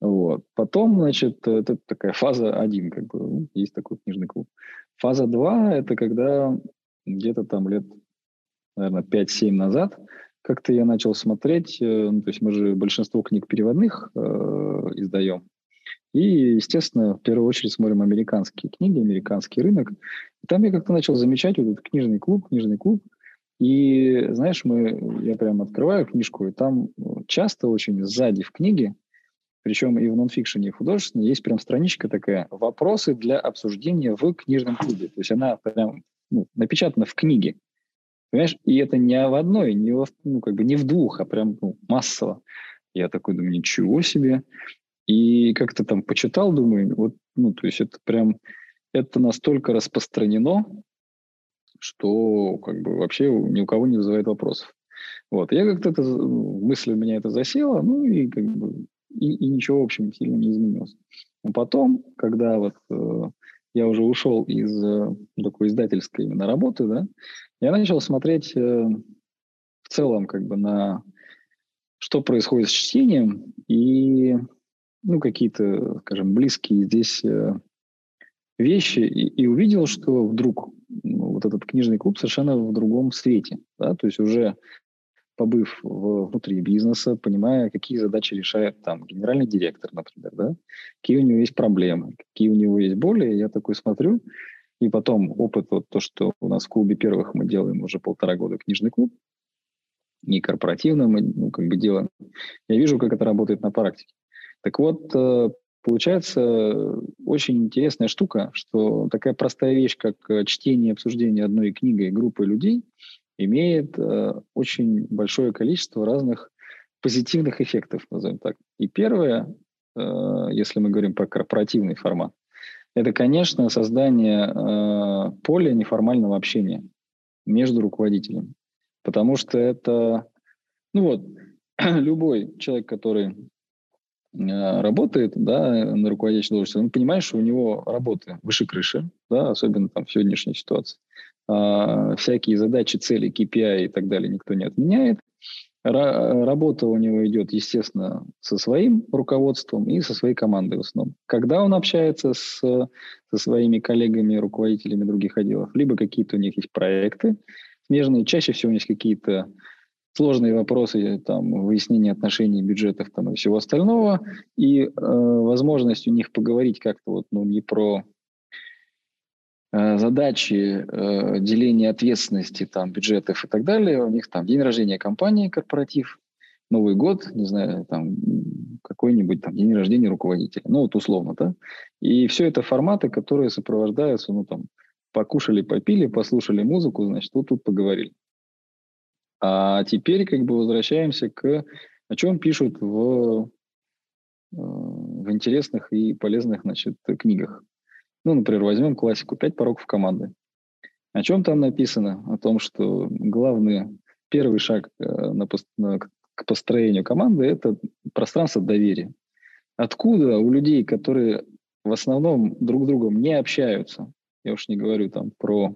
Вот. Потом, значит, это такая фаза один, как бы, ну, есть такой книжный клуб. Фаза два – это когда где-то там лет, наверное, 5-7 назад как-то я начал смотреть, ну, то есть мы же большинство книг переводных э, издаем, и, естественно, в первую очередь смотрим американские книги, американский рынок. И там я как-то начал замечать вот этот книжный клуб, книжный клуб – и знаешь, мы, я прям открываю книжку, и там часто очень сзади в книге, причем и в нонфикшене, и в художественной, есть прям страничка такая «Вопросы для обсуждения в книжном клубе». То есть она прям ну, напечатана в книге. Понимаешь? И это не в одной, не в, ну, как бы не в двух, а прям ну, массово. Я такой думаю, ничего себе. И как-то там почитал, думаю, вот, ну, то есть это прям, это настолько распространено, что как бы вообще ни у кого не вызывает вопросов. Вот. Я как-то это, мысль у меня это засела, ну и как бы и, и ничего, в общем, сильно не изменилось. А потом, когда вот э, я уже ушел из э, такой издательской именно работы, да, я начал смотреть э, в целом как бы на что происходит с чтением и ну, какие-то, скажем, близкие здесь э, вещи и, и увидел, что вдруг ну, вот этот книжный клуб совершенно в другом свете, да, то есть уже побыв в, внутри бизнеса, понимая, какие задачи решает там генеральный директор, например, да, какие у него есть проблемы, какие у него есть боли, я такой смотрю, и потом опыт, вот то, что у нас в клубе первых мы делаем уже полтора года книжный клуб, не корпоративно мы ну, как бы делаем, я вижу, как это работает на практике. Так вот, э, получается очень интересная штука, что такая простая вещь, как э, чтение и обсуждение одной книги группы людей, имеет э, очень большое количество разных позитивных эффектов, назовем так. И первое, э, если мы говорим про корпоративный формат, это, конечно, создание э, поля неформального общения между руководителями. Потому что это, ну вот, <clears throat> любой человек, который работает да, на руководящей должности, он понимает, что у него работы выше крыши, да, особенно там в сегодняшней ситуации. А, всякие задачи, цели, KPI и так далее никто не отменяет. Работа у него идет, естественно, со своим руководством и со своей командой в основном. Когда он общается с, со своими коллегами, руководителями других отделов, либо какие-то у них есть проекты смежные, чаще всего у них какие-то сложные вопросы, там, выяснение отношений, бюджетов там, и всего остального, и э, возможность у них поговорить как-то вот, ну, не про Э, задачи э, деления ответственности, там, бюджетов и так далее. У них там день рождения компании, корпоратив, Новый год, не знаю, там какой-нибудь там день рождения руководителя. Ну, вот условно, да. И все это форматы, которые сопровождаются, ну, там, покушали, попили, послушали музыку, значит, вот тут поговорили. А теперь как бы возвращаемся к о чем пишут в, э, в интересных и полезных значит, книгах. Ну, например, возьмем классику «Пять пороков команды». О чем там написано? О том, что главный, первый шаг э, на, на, к построению команды – это пространство доверия. Откуда у людей, которые в основном друг с другом не общаются, я уж не говорю там про,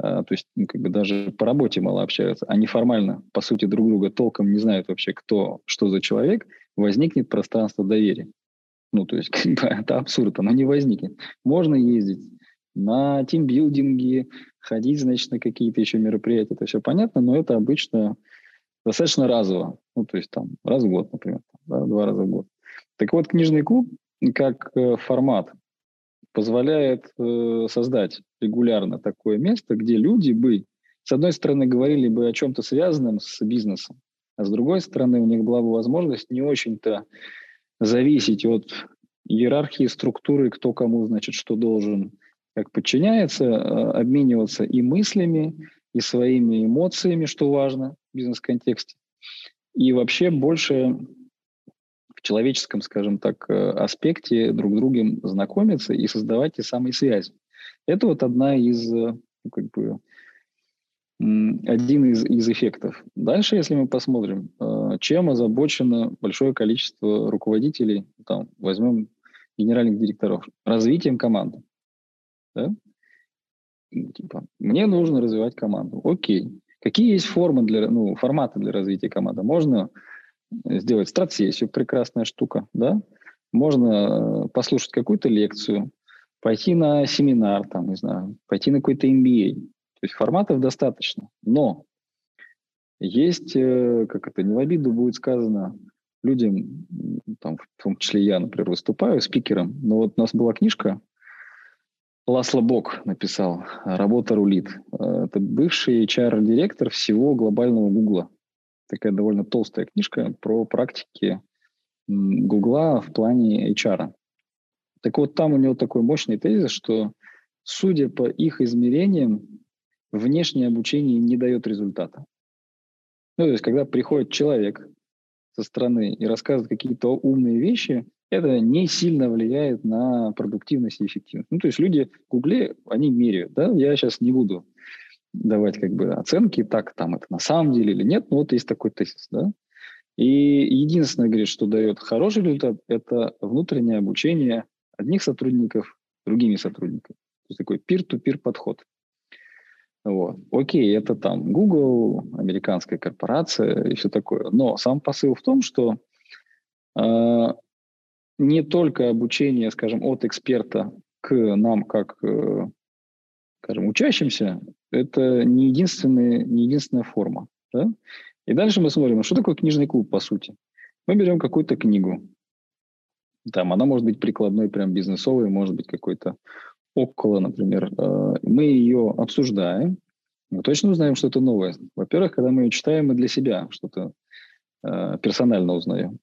то есть ну, как бы даже по работе мало общаются, они формально, по сути, друг друга толком не знают вообще, кто, что за человек, возникнет пространство доверия. Ну, то есть, <laughs> как бы, это абсурд, оно не возникнет. Можно ездить на тимбилдинги, ходить, значит, на какие-то еще мероприятия, это все понятно, но это обычно достаточно разово. Ну, то есть там раз в год, например, да, два раза в год. Так вот, книжный клуб как э, формат позволяет э, создать регулярно такое место, где люди бы, с одной стороны, говорили бы о чем-то связанном с бизнесом, а с другой стороны, у них была бы возможность не очень-то зависеть от иерархии, структуры, кто кому, значит, что должен, как подчиняется, э, обмениваться и мыслями, и своими эмоциями, что важно в бизнес-контексте, и вообще больше человеческом, скажем так, э, аспекте друг с другом знакомиться и создавать те самые связи. Это вот одна из э, ну, как бы, один из, из эффектов. Дальше, если мы посмотрим, э, чем озабочено большое количество руководителей, там, возьмем генеральных директоров, развитием команды. Да? Типа, мне нужно развивать команду. Окей. Какие есть формы для, ну, форматы для развития команды? Можно сделать стратсессию, прекрасная штука, да? Можно э, послушать какую-то лекцию, пойти на семинар, там, не знаю, пойти на какой-то MBA. То есть форматов достаточно. Но есть, э, как это не в обиду будет сказано, людям, там, в том числе я, например, выступаю спикером, но вот у нас была книжка, Ласло Бок написал «Работа рулит». Э, это бывший HR-директор всего глобального Гугла. Такая довольно толстая книжка про практики Гугла в плане HR. Так вот, там у него такой мощный тезис, что, судя по их измерениям, внешнее обучение не дает результата. Ну, то есть, когда приходит человек со стороны и рассказывает какие-то умные вещи, это не сильно влияет на продуктивность и эффективность. Ну, то есть люди в Гугле, они меряют, да, я сейчас не буду давать как бы оценки, так там это на самом деле или нет, но вот есть такой тезис, да. И единственное, говорит, что дает хороший результат, это внутреннее обучение одних сотрудников другими сотрудниками. То есть такой peer-to-peer подход. Вот. Окей, это там Google, американская корпорация и все такое. Но сам посыл в том, что э, не только обучение, скажем, от эксперта к нам как, э, скажем, учащимся, это не, единственная, не единственная форма. Да? И дальше мы смотрим, что такое книжный клуб, по сути. Мы берем какую-то книгу. Там она может быть прикладной, прям бизнесовой, может быть какой-то около, например. Э, мы ее обсуждаем, мы точно узнаем что-то новое. Во-первых, когда мы ее читаем, мы для себя что-то э, персонально узнаем.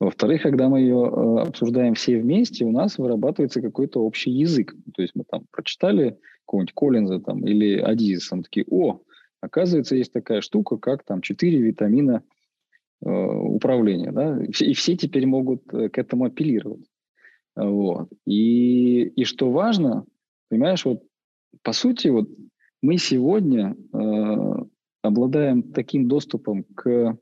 Во-вторых, когда мы ее э, обсуждаем все вместе, у нас вырабатывается какой-то общий язык. То есть мы там прочитали какого-нибудь Коллинза там, или Адизиса, такие, о, оказывается, есть такая штука, как там четыре витамина э, управления. Да? И все теперь могут э, к этому апеллировать. Вот. И, и что важно, понимаешь, вот по сути, вот мы сегодня э, обладаем таким доступом к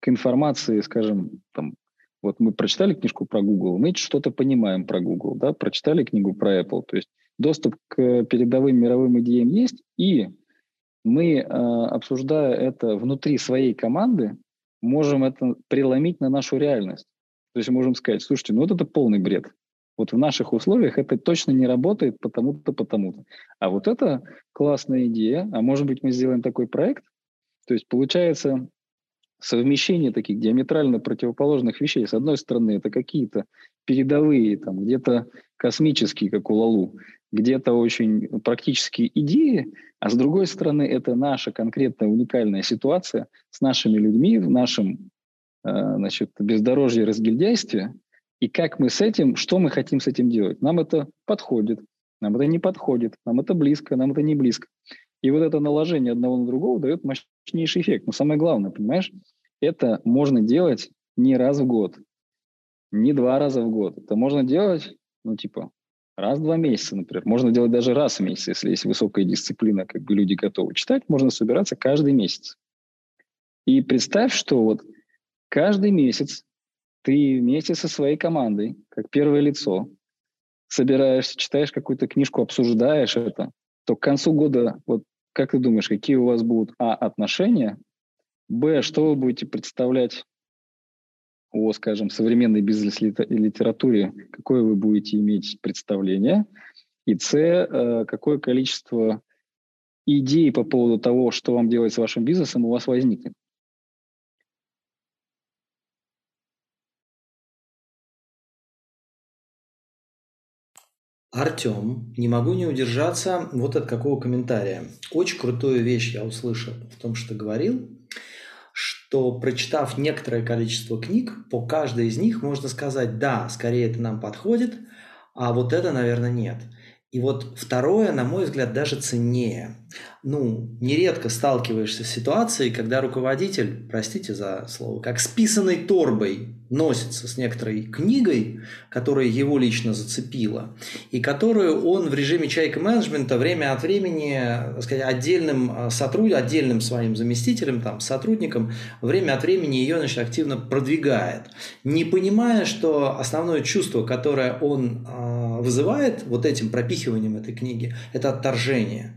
к информации, скажем, там, вот мы прочитали книжку про Google, мы что-то понимаем про Google, да, прочитали книгу про Apple, то есть доступ к передовым мировым идеям есть, и мы, э, обсуждая это внутри своей команды, можем это преломить на нашу реальность. То есть можем сказать, слушайте, ну вот это полный бред. Вот в наших условиях это точно не работает потому-то, потому-то. А вот это классная идея, а может быть мы сделаем такой проект. То есть получается, совмещение таких диаметрально противоположных вещей. С одной стороны, это какие-то передовые, там, где-то космические, как у Лалу, где-то очень практические идеи, а с другой стороны, это наша конкретная уникальная ситуация с нашими людьми в нашем э, значит, бездорожье разгильдяйстве, и как мы с этим, что мы хотим с этим делать. Нам это подходит, нам это не подходит, нам это близко, нам это не близко. И вот это наложение одного на другого дает мощнейший эффект. Но самое главное, понимаешь, это можно делать не раз в год, не два раза в год. Это можно делать, ну, типа, раз в два месяца, например. Можно делать даже раз в месяц, если есть высокая дисциплина, как бы люди готовы читать, можно собираться каждый месяц. И представь, что вот каждый месяц ты вместе со своей командой, как первое лицо, собираешься, читаешь какую-то книжку, обсуждаешь это, то к концу года, вот как ты думаешь, какие у вас будут, а, отношения, б, что вы будете представлять о, скажем, современной бизнес-литературе, какое вы будете иметь представление, и с, э, какое количество идей по поводу того, что вам делать с вашим бизнесом, у вас возникнет. Артем, не могу не удержаться вот от какого комментария. Очень крутую вещь я услышал в том, что говорил, что прочитав некоторое количество книг, по каждой из них можно сказать, да, скорее это нам подходит, а вот это, наверное, нет. И вот второе, на мой взгляд, даже ценнее. Ну, нередко сталкиваешься с ситуацией, когда руководитель, простите за слово, как с торбой носится с некоторой книгой, которая его лично зацепила, и которую он в режиме чайка-менеджмента время от времени, так сказать, отдельным а, сотрудником, отдельным своим заместителем, там, сотрудником, время от времени ее значит, активно продвигает, не понимая, что основное чувство, которое он э, вызывает вот этим пропихиванием этой книги, это отторжение.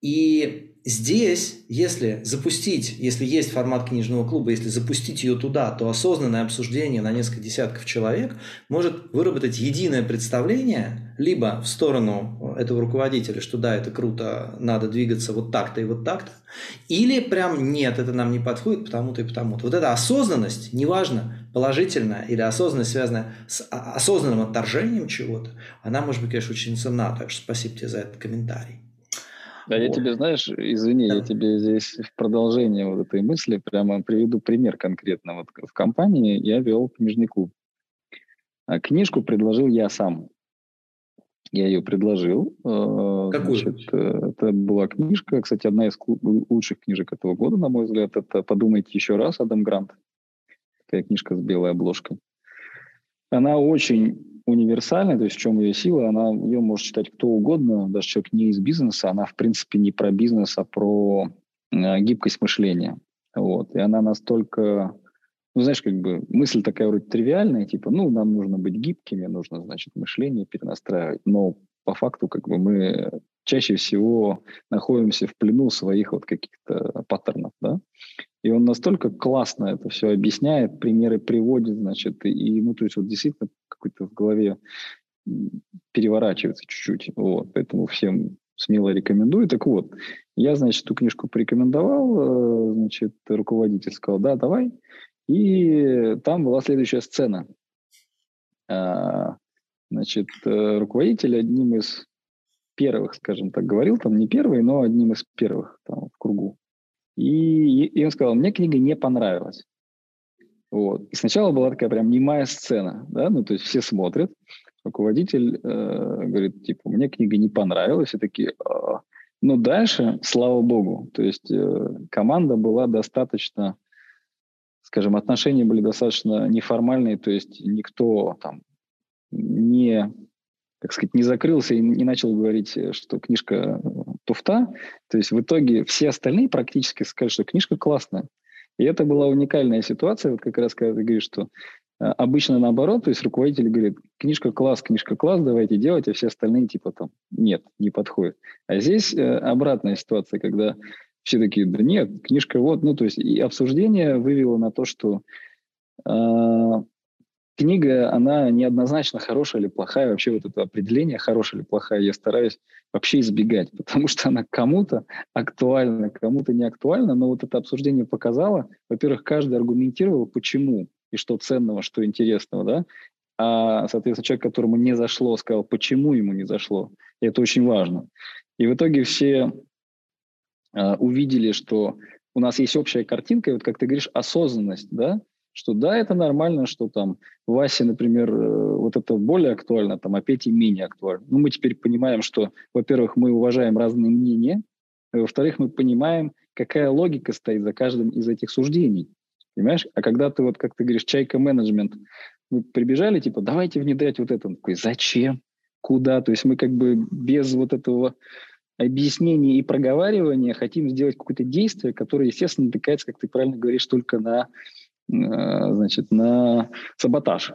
И здесь, если запустить, если есть формат книжного клуба, если запустить ее туда, то осознанное обсуждение на несколько десятков человек может выработать единое представление либо в сторону этого руководителя, что да, это круто, надо двигаться вот так-то и вот так-то, или прям нет, это нам не подходит потому-то и потому-то. Вот эта осознанность, неважно, положительная или осознанность, связанная с осознанным отторжением чего-то, она может быть, конечно, очень ценна. Так что спасибо тебе за этот комментарий. Да, вот. я тебе, знаешь, извини, да. я тебе здесь в продолжение вот этой мысли прямо приведу пример конкретно. Вот в компании я вел книжный клуб. А книжку предложил я сам. Я ее предложил. Э, Какую? Значит, это была книжка, кстати, одна из лучших книжек этого года, на мой взгляд. Это «Подумайте еще раз» Адам Грант. Такая книжка с белой обложкой. Она очень универсальная, то есть в чем ее сила, она, ее может читать кто угодно, даже человек не из бизнеса, она в принципе не про бизнес, а про э, гибкость мышления. Вот. И она настолько, ну знаешь, как бы мысль такая вроде тривиальная, типа, ну нам нужно быть гибкими, нужно, значит, мышление перенастраивать, но по факту как бы мы чаще всего находимся в плену своих вот каких-то паттернов, да. И он настолько классно это все объясняет, примеры приводит, значит, и, ну, то есть вот действительно какой-то в голове переворачивается чуть-чуть. Вот, поэтому всем смело рекомендую. Так вот, я, значит, эту книжку порекомендовал, э, значит, руководитель сказал, да, давай. И там была следующая сцена. А, значит, э, руководитель одним из первых, скажем так, говорил, там не первый, но одним из первых там, в кругу. И, и он сказал, мне книга не понравилась. Вот. И сначала была такая прям немая сцена, да, ну, то есть все смотрят, руководитель э, говорит, типа, мне книга не понравилась, и такие, э, ну, дальше, слава богу, то есть э, команда была достаточно, скажем, отношения были достаточно неформальные, то есть никто там не, как сказать, не закрылся и не начал говорить, что книжка туфта, то есть в итоге все остальные практически сказали, что книжка классная. И это была уникальная ситуация, вот как раз когда ты говоришь, что э, обычно наоборот, то есть руководитель говорит, книжка класс, книжка класс, давайте делать, а все остальные типа там нет, не подходит. А здесь э, обратная ситуация, когда все такие, да нет, книжка вот, ну то есть и обсуждение вывело на то, что э, книга, она неоднозначно хорошая или плохая. Вообще вот это определение хорошая или плохая я стараюсь вообще избегать, потому что она кому-то актуальна, кому-то не актуальна. Но вот это обсуждение показало, во-первых, каждый аргументировал, почему и что ценного, что интересного, да, а, соответственно, человек, которому не зашло, сказал, почему ему не зашло. И это очень важно. И в итоге все э, увидели, что у нас есть общая картинка, и вот как ты говоришь, осознанность, да, что да, это нормально, что там Васе, например, э, вот это более актуально, там, а Пете менее актуально. Но ну, мы теперь понимаем, что, во-первых, мы уважаем разные мнения, а во-вторых, мы понимаем, какая логика стоит за каждым из этих суждений. Понимаешь? А когда ты, вот как ты говоришь, чайка-менеджмент, мы прибежали, типа, давайте внедрять вот это. Он такой, зачем? Куда? То есть мы как бы без вот этого объяснения и проговаривания хотим сделать какое-то действие, которое, естественно, натыкается, как ты правильно говоришь, только на значит, на саботаж.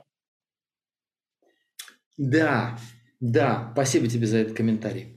Да, да, спасибо тебе за этот комментарий.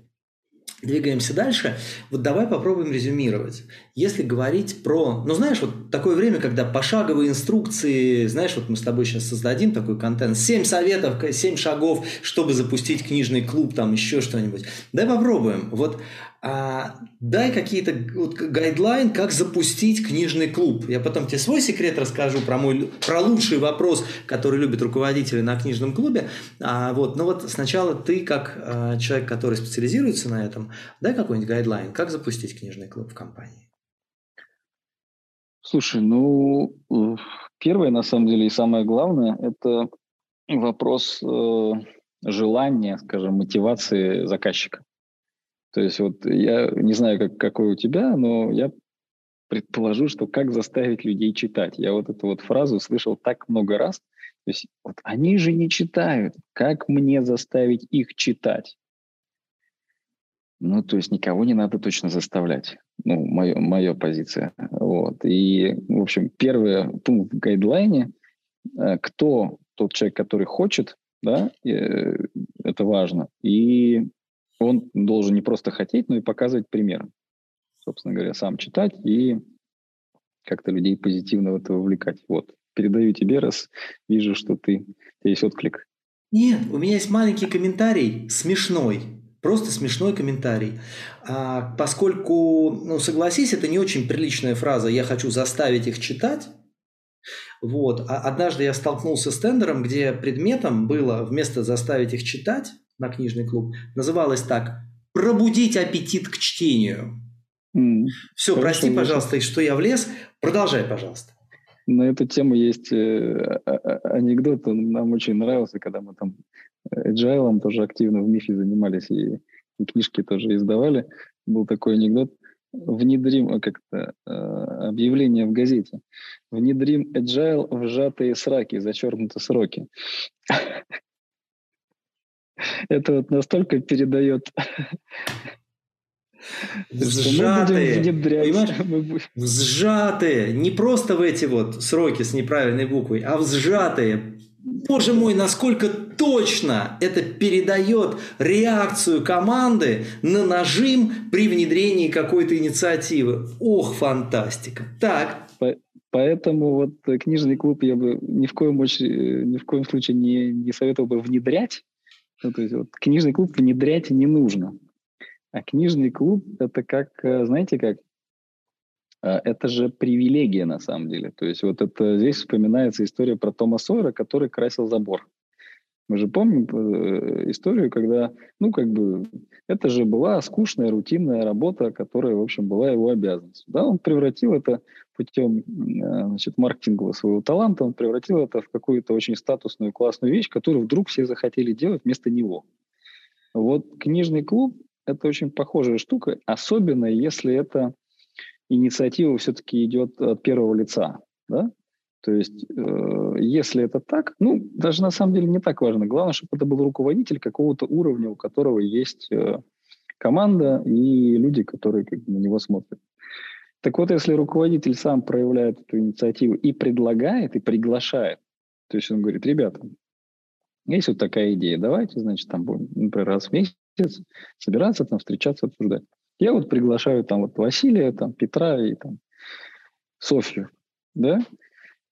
Двигаемся дальше. Вот давай попробуем резюмировать. Если говорить про... Ну, знаешь, вот такое время, когда пошаговые инструкции, знаешь, вот мы с тобой сейчас создадим такой контент, 7 советов, 7 шагов, чтобы запустить книжный клуб, там еще что-нибудь. Давай попробуем. Вот а, дай какие-то вот, guideline, как запустить книжный клуб. Я потом тебе свой секрет расскажу про мой про лучший вопрос, который любят руководители на книжном клубе. А, вот, но вот сначала ты, как а, человек, который специализируется на этом, дай какой-нибудь guideline, как запустить книжный клуб в компании. Слушай, ну первое на самом деле и самое главное это вопрос э, желания, скажем, мотивации заказчика. То есть вот я не знаю, как, какой у тебя, но я предположу, что как заставить людей читать. Я вот эту вот фразу слышал так много раз. То есть вот они же не читают. Как мне заставить их читать? Ну, то есть никого не надо точно заставлять. Ну, моя, моя позиция. Вот. И, в общем, первый пункт в гайдлайне, э, кто тот человек, который хочет, да, э, это важно. И он должен не просто хотеть, но и показывать примером. Собственно говоря, сам читать и как-то людей позитивно в это вовлекать. Вот, передаю тебе, раз вижу, что ты, у тебя есть отклик. Нет, у меня есть маленький комментарий, смешной, просто смешной комментарий. А, поскольку, ну, согласись, это не очень приличная фраза «я хочу заставить их читать», вот. А однажды я столкнулся с тендером, где предметом было вместо заставить их читать, на книжный клуб, называлась так «Пробудить аппетит к чтению». Mm. Все, прости, пожалуйста, что я влез. Продолжай, пожалуйста. На эту тему есть э, а, а, анекдот, он нам очень нравился, когда мы там agile тоже активно в МИФе занимались и, и книжки тоже издавали. Был такой анекдот. Внедрим, э, как-то э, объявление в газете. Внедрим agile в сжатые сраки, зачеркнуты сроки. <laughs> Это вот настолько передает Сжатые, понимаешь? <laughs> Сжатые, не просто в эти вот сроки с неправильной буквой, а в сжатые. Боже мой, насколько точно это передает реакцию команды на нажим при внедрении какой-то инициативы. Ох, фантастика. Так. Поэтому вот книжный клуб я бы ни в коем, ни в коем случае не, не советовал бы внедрять. Ну, то есть вот, книжный клуб внедрять не нужно. А книжный клуб – это как, э, знаете как, а, это же привилегия на самом деле. То есть вот это здесь вспоминается история про Тома Сойера, который красил забор. Мы же помним э, историю, когда, ну, как бы, это же была скучная, рутинная работа, которая, в общем, была его обязанностью. Да, он превратил это путем, э, значит, маркетингового своего таланта, он превратил это в какую-то очень статусную, классную вещь, которую вдруг все захотели делать вместо него. Вот книжный клуб – это очень похожая штука, особенно если это инициатива все-таки идет от первого лица, да? То есть, э, если это так, ну, даже на самом деле не так важно. Главное, чтобы это был руководитель какого-то уровня, у которого есть э, команда и люди, которые как бы, на него смотрят. Так вот, если руководитель сам проявляет эту инициативу и предлагает, и приглашает, то есть он говорит, ребята, есть вот такая идея, давайте, значит, там будем, например, раз в месяц собираться, там, встречаться, обсуждать. Я вот приглашаю там вот Василия, там Петра и там Софью, да,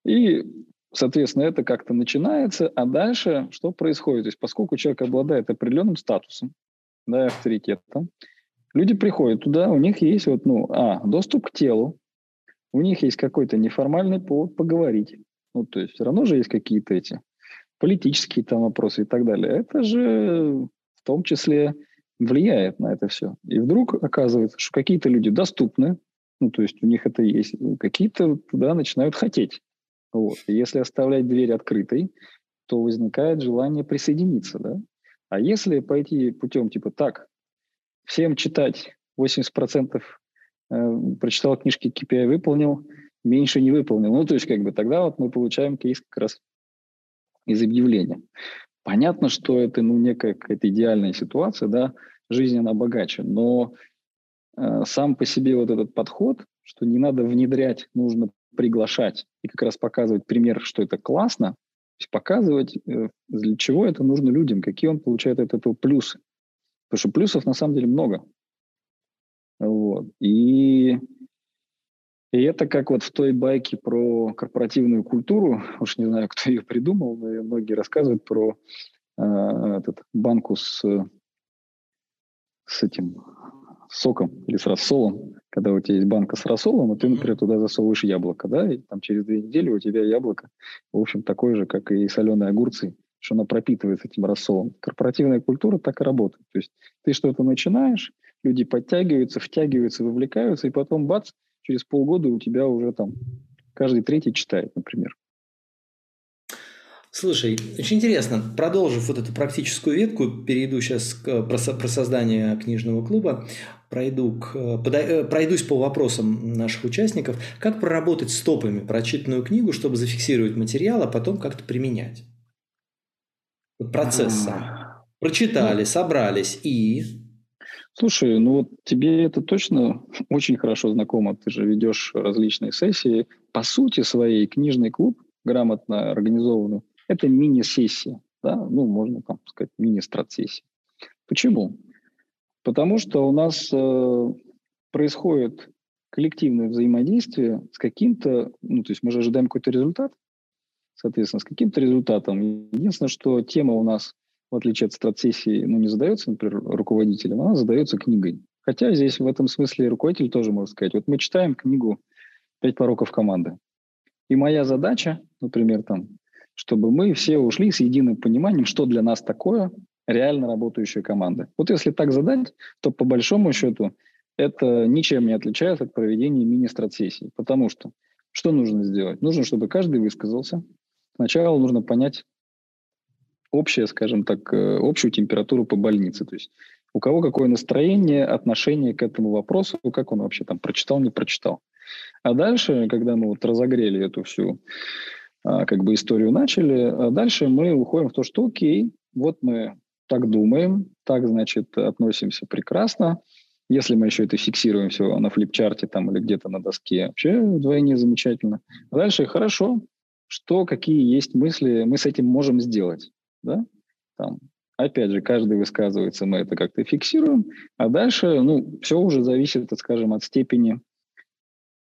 и, соответственно, это как-то начинается, а дальше что происходит? То есть поскольку человек обладает определенным статусом, да, авторитетом, люди приходят туда, у них есть вот, ну, а, доступ к телу, у них есть какой-то неформальный повод поговорить, ну, то есть все равно же есть какие-то эти политические там вопросы и так далее. Это же в том числе влияет на это все. И вдруг оказывается, что какие-то люди доступны, ну, то есть у них это есть, какие-то туда начинают хотеть. Вот. Если оставлять дверь открытой, то возникает желание присоединиться, да? А если пойти путем типа так, всем читать 80% э, прочитал книжки KPI, выполнил, меньше не выполнил. Ну, то есть, как бы тогда вот мы получаем кейс как раз из объявления. Понятно, что это ну, некая какая-то идеальная ситуация, да, жизнь она богаче, но э, сам по себе вот этот подход, что не надо внедрять, нужно приглашать и как раз показывать пример, что это классно, показывать, э, для чего это нужно людям, какие он получает от этого плюсы. Потому что плюсов на самом деле много. Вот. И и это как вот в той байке про корпоративную культуру, <laughs> уж не знаю, кто ее придумал, но многие рассказывают про э, этот банку с, с этим соком или с рассолом, когда у тебя есть банка с рассолом, и ты, например, туда засовываешь яблоко, да, и там через две недели у тебя яблоко, в общем, такое же, как и соленые огурцы, что оно пропитывается этим рассолом. Корпоративная культура так и работает. То есть ты что-то начинаешь, люди подтягиваются, втягиваются, вовлекаются, и потом бац, через полгода у тебя уже там каждый третий читает, например. Слушай, очень интересно. Продолжив вот эту практическую ветку, перейду сейчас к, про, про создание книжного клуба, пройду к, подой, пройдусь по вопросам наших участников. Как проработать стопами прочитанную книгу, чтобы зафиксировать материал, а потом как-то применять? Вот процесс сам. Прочитали, ну, собрались и... Слушай, ну вот тебе это точно <laughs> очень хорошо знакомо. Ты же ведешь различные сессии. По сути своей книжный клуб, грамотно организованный, это мини-сессия. Да? Ну, можно там сказать, мини-страт-сессия. Почему? Потому что у нас э, происходит коллективное взаимодействие с каким-то, ну, то есть мы же ожидаем какой-то результат, соответственно, с каким-то результатом. Единственное, что тема у нас в отличие от стратсессии, ну, не задается, например, руководителем, она задается книгой. Хотя здесь в этом смысле руководитель тоже может сказать, вот мы читаем книгу «Пять пороков команды». И моя задача, например, там, чтобы мы все ушли с единым пониманием, что для нас такое реально работающая команда. Вот если так задать, то по большому счету это ничем не отличается от проведения мини-стратсессии. Потому что что нужно сделать? Нужно, чтобы каждый высказался. Сначала нужно понять, общее, скажем так, э, общую температуру по больнице. То есть у кого какое настроение, отношение к этому вопросу, как он вообще там прочитал, не прочитал. А дальше, когда мы вот разогрели эту всю как бы историю начали, а дальше мы уходим в то, что окей, вот мы так думаем, так, значит, относимся прекрасно. Если мы еще это фиксируем все на флипчарте там или где-то на доске, вообще вдвойне замечательно. А дальше хорошо, что, какие есть мысли мы с этим можем сделать да? Там, опять же, каждый высказывается, мы это как-то фиксируем, а дальше, ну, все уже зависит, скажем, от степени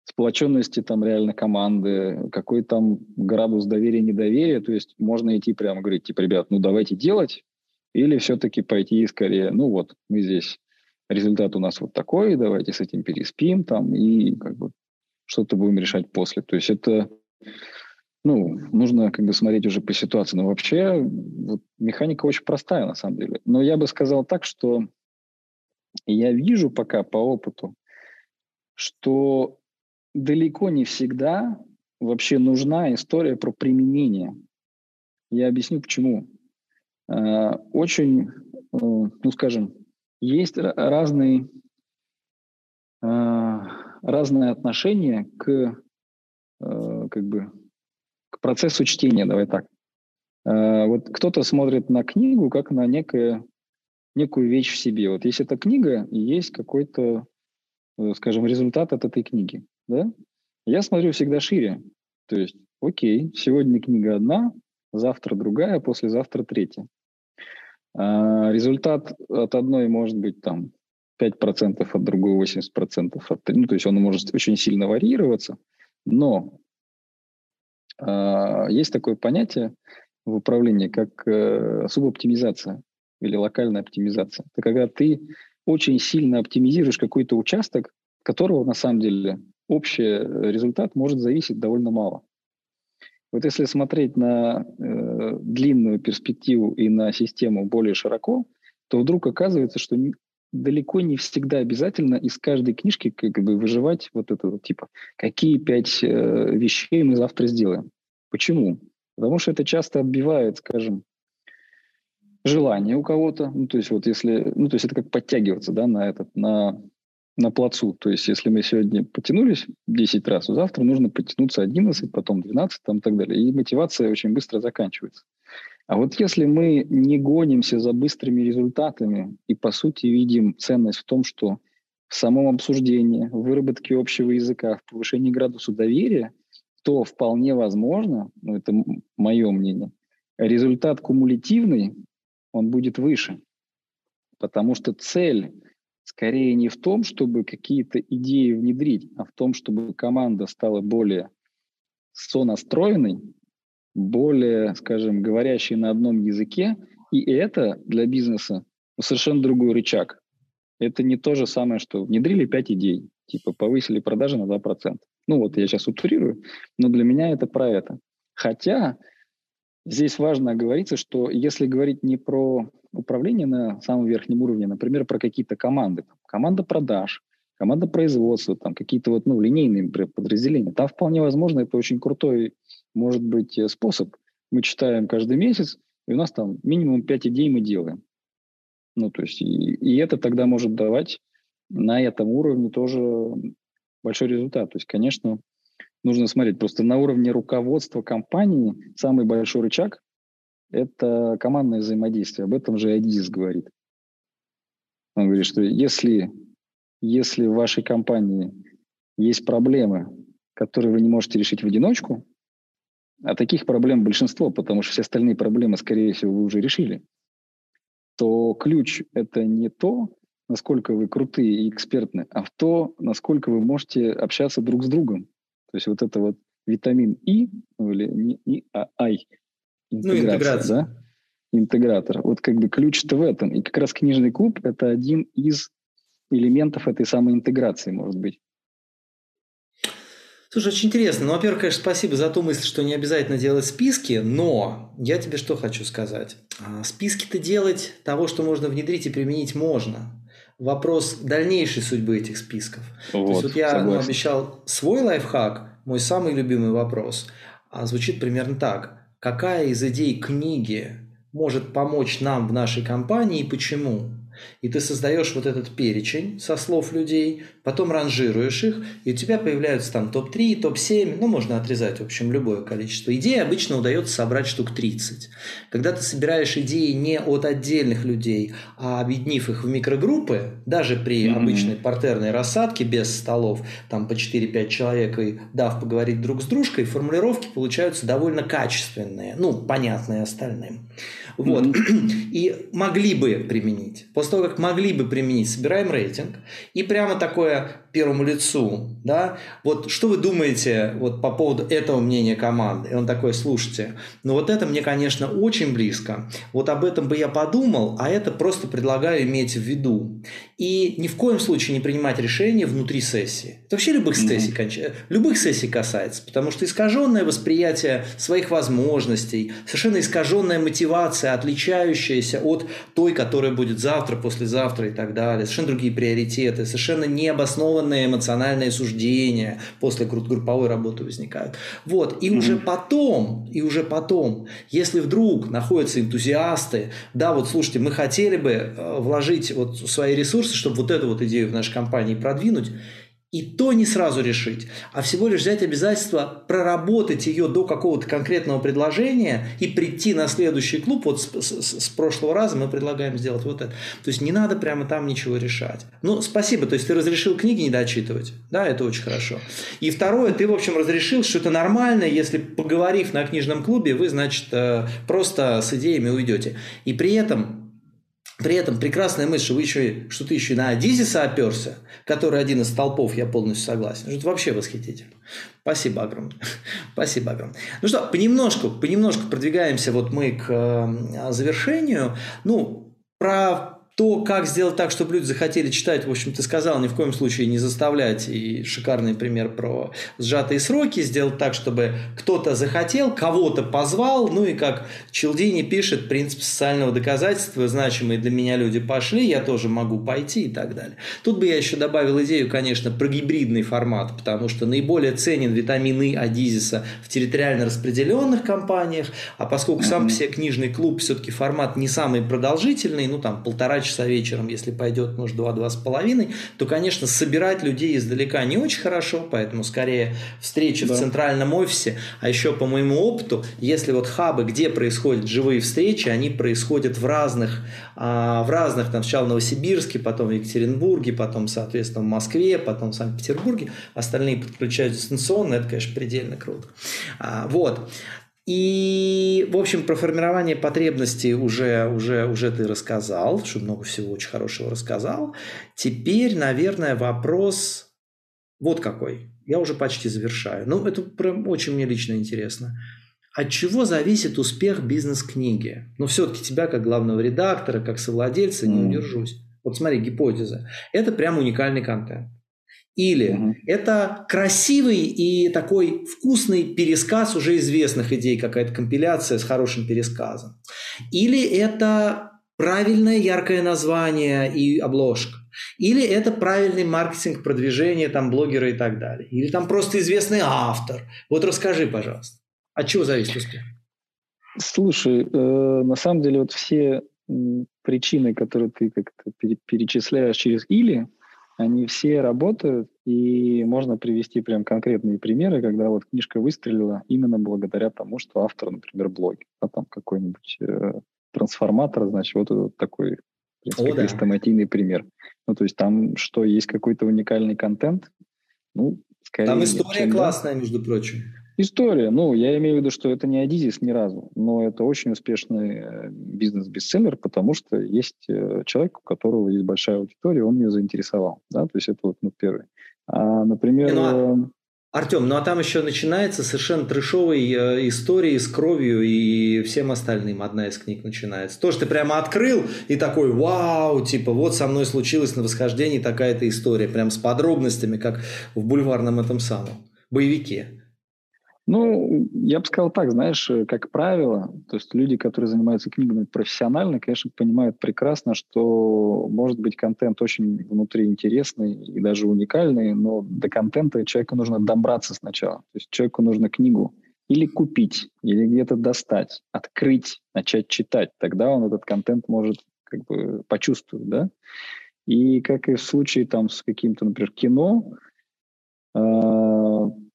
сплоченности там реально команды, какой там градус доверия, недоверия, то есть можно идти прямо говорить, типа, ребят, ну давайте делать, или все-таки пойти скорее, ну вот, мы здесь, результат у нас вот такой, давайте с этим переспим там и как бы что-то будем решать после. То есть это, ну, нужно как бы смотреть уже по ситуации. Но вообще вот, механика очень простая на самом деле. Но я бы сказал так, что я вижу пока по опыту, что далеко не всегда вообще нужна история про применение. Я объясню почему. Э, очень, э, ну скажем, есть разные, э, разные отношения к, как бы, к процессу чтения, давай так. Вот кто-то смотрит на книгу как на некое, некую вещь в себе. Вот есть эта книга, и есть какой-то, скажем, результат от этой книги. Да? Я смотрю всегда шире. То есть, окей, сегодня книга одна, завтра другая, послезавтра третья. А результат от одной может быть там 5% от другой 80% от... Ну, то есть он может очень сильно варьироваться, но э, есть такое понятие в управлении, как э, субоптимизация или локальная оптимизация. Это когда ты очень сильно оптимизируешь какой-то участок, которого на самом деле общий результат может зависеть довольно мало. Вот если смотреть на э, длинную перспективу и на систему более широко, то вдруг оказывается, что не, далеко не всегда обязательно из каждой книжки как бы выживать вот это вот типа, какие пять э, вещей мы завтра сделаем. Почему? Потому что это часто отбивает, скажем, желание у кого-то. Ну, то есть вот если, ну, то есть это как подтягиваться, да, на этот, на на плацу. То есть если мы сегодня потянулись 10 раз, то завтра нужно потянуться 11, потом 12 там, и так далее. И мотивация очень быстро заканчивается. А вот если мы не гонимся за быстрыми результатами и, по сути, видим ценность в том, что в самом обсуждении, в выработке общего языка, в повышении градуса доверия, то вполне возможно, ну это мое мнение, результат кумулятивный, он будет выше. Потому что цель скорее не в том, чтобы какие-то идеи внедрить, а в том, чтобы команда стала более сонастроенной, более, скажем, говорящей на одном языке. И это для бизнеса совершенно другой рычаг. Это не то же самое, что внедрили 5 идей, типа повысили продажи на 2%. Ну вот я сейчас утрирую, но для меня это про это. Хотя здесь важно оговориться, что если говорить не про управления на самом верхнем уровне, например, про какие-то команды, команда продаж, команда производства, там какие-то вот, ну, линейные подразделения, там вполне возможно это очень крутой, может быть, э, способ. Мы читаем каждый месяц, и у нас там минимум 5 идей мы делаем. Ну, то есть, и, и это тогда может давать на этом уровне тоже большой результат. То есть, конечно, нужно смотреть. Просто на уровне руководства компании самый большой рычаг это командное взаимодействие. Об этом же Адис говорит. Он говорит, что если, если в вашей компании есть проблемы, которые вы не можете решить в одиночку, а таких проблем большинство, потому что все остальные проблемы, скорее всего, вы уже решили, то ключ – это не то, насколько вы крутые и экспертны, а в то, насколько вы можете общаться друг с другом. То есть вот это вот витамин И, ну, или не И, а Ай, ну, интеграция. Да? Интегратор. Вот как бы ключ-то в этом. И как раз книжный клуб – это один из элементов этой самой интеграции, может быть. Слушай, очень интересно. Ну, во-первых, конечно, спасибо за ту мысль, что не обязательно делать списки, но я тебе что хочу сказать. А, списки-то делать того, что можно внедрить и применить, можно. Вопрос дальнейшей судьбы этих списков. Вот, То есть вот я ну, обещал свой лайфхак, мой самый любимый вопрос, а звучит примерно так какая из идей книги может помочь нам в нашей компании и почему. И ты создаешь вот этот перечень со слов людей, потом ранжируешь их, и у тебя появляются там топ-3, топ-7, ну, можно отрезать, в общем, любое количество идей. Обычно удается собрать штук 30. Когда ты собираешь идеи не от отдельных людей, а объединив их в микрогруппы, даже при mm-hmm. обычной партерной рассадке без столов, там по 4-5 человек, и дав поговорить друг с дружкой, формулировки получаются довольно качественные, ну, понятные остальным. Вот. Mm-hmm. <clears throat> И могли бы применить. После того, как могли бы применить, собираем рейтинг. И прямо такое первому лицу, да, вот что вы думаете вот по поводу этого мнения команды? И он такой, слушайте, ну вот это мне, конечно, очень близко, вот об этом бы я подумал, а это просто предлагаю иметь в виду. И ни в коем случае не принимать решения внутри сессии. Это вообще любых mm-hmm. сессий, конч... любых сессий касается, потому что искаженное восприятие своих возможностей, совершенно искаженная мотивация, отличающаяся от той, которая будет завтра, послезавтра и так далее, совершенно другие приоритеты, совершенно необоснованные эмоциональные суждения после групповой работы возникают. Вот, и mm-hmm. уже потом, и уже потом, если вдруг находятся энтузиасты, да, вот слушайте, мы хотели бы э, вложить вот свои ресурсы, чтобы вот эту вот идею в нашей компании продвинуть, и то не сразу решить, а всего лишь взять обязательство проработать ее до какого-то конкретного предложения и прийти на следующий клуб. Вот с, с, с прошлого раза мы предлагаем сделать вот это. То есть не надо прямо там ничего решать. Ну, спасибо. То есть ты разрешил книги не дочитывать. Да, это очень хорошо. И второе, ты, в общем, разрешил, что это нормально, если поговорив на книжном клубе, вы, значит, э, просто с идеями уйдете. И при этом при этом прекрасная мысль, что, вы еще, что ты еще на Адизиса оперся, который один из столпов, я полностью согласен. Это вообще восхитительно. Спасибо огромное. <laughs> Спасибо огромное. Ну что, понемножку, понемножку продвигаемся вот мы к э, завершению. Ну, про то, как сделать так, чтобы люди захотели читать, в общем, ты сказал, ни в коем случае не заставлять, и шикарный пример про сжатые сроки, сделать так, чтобы кто-то захотел, кого-то позвал, ну и как Челдини пишет, принцип социального доказательства, значимые для меня люди пошли, я тоже могу пойти и так далее. Тут бы я еще добавил идею, конечно, про гибридный формат, потому что наиболее ценен витамин И Адизиса в территориально распределенных компаниях, а поскольку сам по себе книжный клуб все-таки формат не самый продолжительный, ну там полтора часа вечером, если пойдет, может, два-два с половиной, то, конечно, собирать людей издалека не очень хорошо, поэтому скорее встречи да. в центральном офисе, а еще по моему опыту, если вот хабы, где происходят живые встречи, они происходят в разных, а, в разных, там, сначала в Новосибирске, потом в Екатеринбурге, потом, соответственно, в Москве, потом в Санкт-Петербурге, остальные подключаются дистанционно, это, конечно, предельно круто. А, вот. И, в общем, про формирование потребностей уже, уже, уже ты рассказал, что много всего очень хорошего рассказал. Теперь, наверное, вопрос вот какой. Я уже почти завершаю. Ну, это прям очень мне лично интересно. От чего зависит успех бизнес-книги? Ну, все-таки тебя, как главного редактора, как совладельца, не удержусь. Вот смотри, гипотеза. Это прям уникальный контент. Или угу. это красивый и такой вкусный пересказ уже известных идей, какая-то компиляция с хорошим пересказом. Или это правильное яркое название и обложка. Или это правильный маркетинг, продвижение, там, блогера и так далее. Или там просто известный автор. Вот расскажи, пожалуйста, от чего зависит успех? Слушай, э, на самом деле вот все причины, которые ты как-то перечисляешь через «или», они все работают, и можно привести прям конкретные примеры, когда вот книжка выстрелила именно благодаря тому, что автор, например, блогер, а там какой-нибудь э, трансформатор, значит, вот этот такой, принципе, О, да. хрестоматийный пример. Ну, то есть там что, есть какой-то уникальный контент? Ну, скорее... Там история классная, да. между прочим. История. Ну, я имею в виду, что это не Адизис ни разу, но это очень успешный э, бизнес-бестселлер, потому что есть э, человек, у которого есть большая аудитория, он ее заинтересовал. Да? То есть это вот ну, первый. А, например... Ну, а... Эм, Артем, ну а там еще начинается совершенно трешовой э, истории с кровью и всем остальным. Одна из книг начинается. То, что ты прямо открыл и такой, вау, типа, вот со мной случилось на восхождении такая-то история, прям с подробностями, как в бульварном этом самом боевике. Ну, я бы сказал так, знаешь, э, как правило, то есть люди, которые занимаются книгами профессионально, конечно, понимают прекрасно, что может быть контент очень внутри интересный и даже уникальный, но до контента человеку нужно добраться сначала. То есть человеку нужно книгу или купить, или где-то достать, открыть, начать читать. Тогда он этот контент может как бы почувствовать, да? И как и в случае там с каким-то, например, кино, э,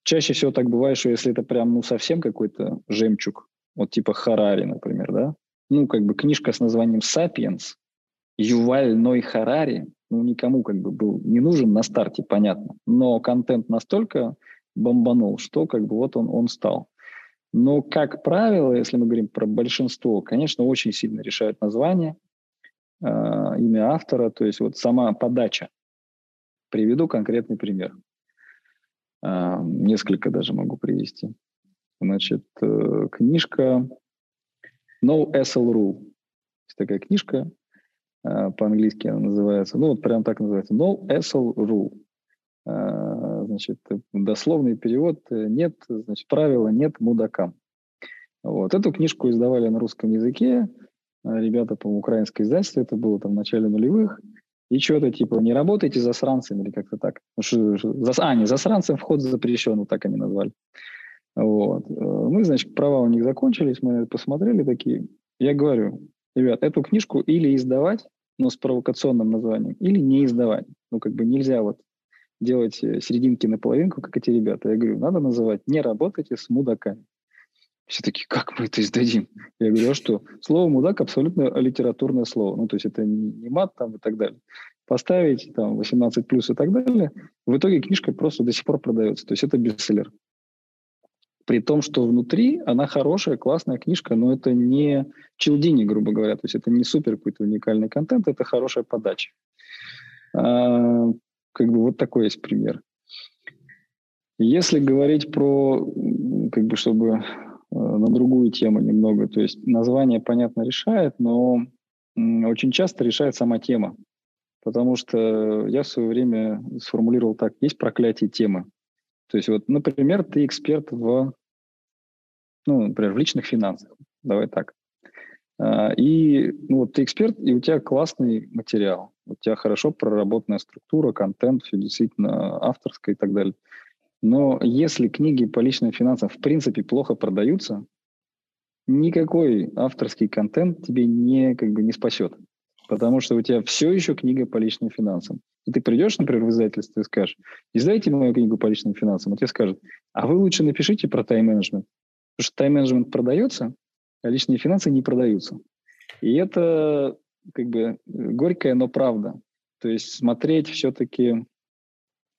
чаще всего так бывает, что если это прям ну совсем какой-то жемчуг, вот типа Харари, например, да, ну как бы книжка с названием «Сапиенс», Юваль Ной Харари, ну никому как бы был не нужен на старте, понятно, но контент настолько бомбанул, что как бы вот он, он стал. Но, как правило, если мы говорим про большинство, конечно, очень сильно решают название, э, имя автора, то есть вот сама подача. Приведу конкретный пример. Э, несколько даже могу привести. Значит, э, книжка No SL Rule. Есть такая книжка, э, по-английски она называется, ну вот прям так называется, No SL Rule. Э, значит, дословный перевод «нет, значит, правила нет мудакам». Вот. Эту книжку издавали на русском языке, ребята, по украинское издательство, это было там в начале нулевых, и что-то типа «не работайте засранцем» или как-то так. А, не, засранцем вход запрещен, вот так они назвали. Вот. Э, мы, значит, права у них закончились, мы посмотрели такие. Я говорю, ребят, эту книжку или издавать, но с провокационным названием, или не издавать. Ну, как бы нельзя вот делать э, серединки на половинку, как эти ребята. Я говорю, надо называть «Не работайте с мудаками». Все такие, как мы это издадим? Я говорю, а что? Слово «мудак» абсолютно литературное слово. Ну, то есть это не мат там и так далее. Поставить там 18 плюс и так далее. В итоге книжка просто до сих пор продается. То есть это бестселлер. При том, что внутри она хорошая, классная книжка, но это не челдини, грубо говоря. То есть это не супер какой-то уникальный контент, это хорошая подача. А, как бы вот такой есть пример. Если говорить про, как бы, чтобы на другую тему немного, то есть название, понятно, решает, но очень часто решает сама тема. Потому что я в свое время сформулировал так, есть проклятие темы. То есть вот, например, ты эксперт в, ну, например, в личных финансах, давай так. А, и ну, вот ты эксперт, и у тебя классный материал, у тебя хорошо проработанная структура, контент, все действительно авторское и так далее. Но если книги по личным финансам в принципе плохо продаются, никакой авторский контент тебе не, как бы, не спасет. Потому что у тебя все еще книга по личным финансам. И ты придешь, например, в издательство и скажешь, издайте мою книгу по личным финансам, а тебе скажут, а вы лучше напишите про тайм-менеджмент. Потому что тайм-менеджмент продается, а личные финансы не продаются. И это как бы горькая, но правда. То есть смотреть все-таки,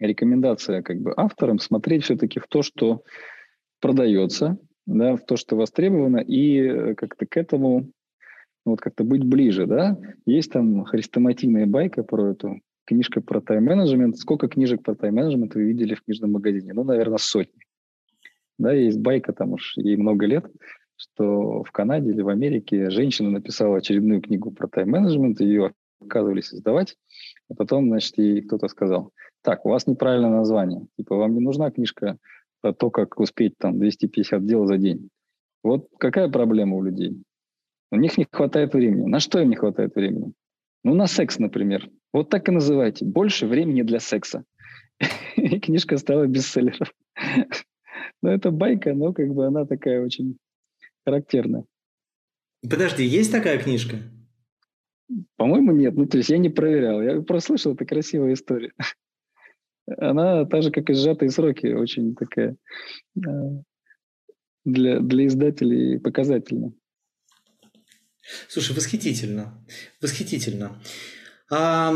рекомендация как бы авторам, смотреть все-таки в то, что продается, да, в то, что востребовано, и э, как-то к этому вот как-то быть ближе, да. Есть там хрестоматийная байка про эту книжка про тайм-менеджмент. Сколько книжек про тайм-менеджмент вы видели в книжном магазине? Ну, наверное, сотни. Да, есть байка, там уж ей много лет, что в Канаде или в Америке женщина написала очередную книгу про тайм-менеджмент, ее отказывались издавать, а потом, значит, ей кто-то сказал, так, у вас неправильное название, типа, вам не нужна книжка про то, как успеть там 250 дел за день. Вот какая проблема у людей? У них не хватает времени. На что им не хватает времени? Ну, на секс, например. Вот так и называйте. Больше времени для секса. <laughs> И книжка стала бестселлером. <laughs> Ну, это байка, но как бы она такая очень характерная. Подожди, есть такая книжка? По-моему, нет. Ну, то есть я не проверял. Я просто слышал, это красивая история. Она так же, как и «Сжатые сроки», очень такая э, для, для издателей показательная. Слушай, восхитительно. Восхитительно. А,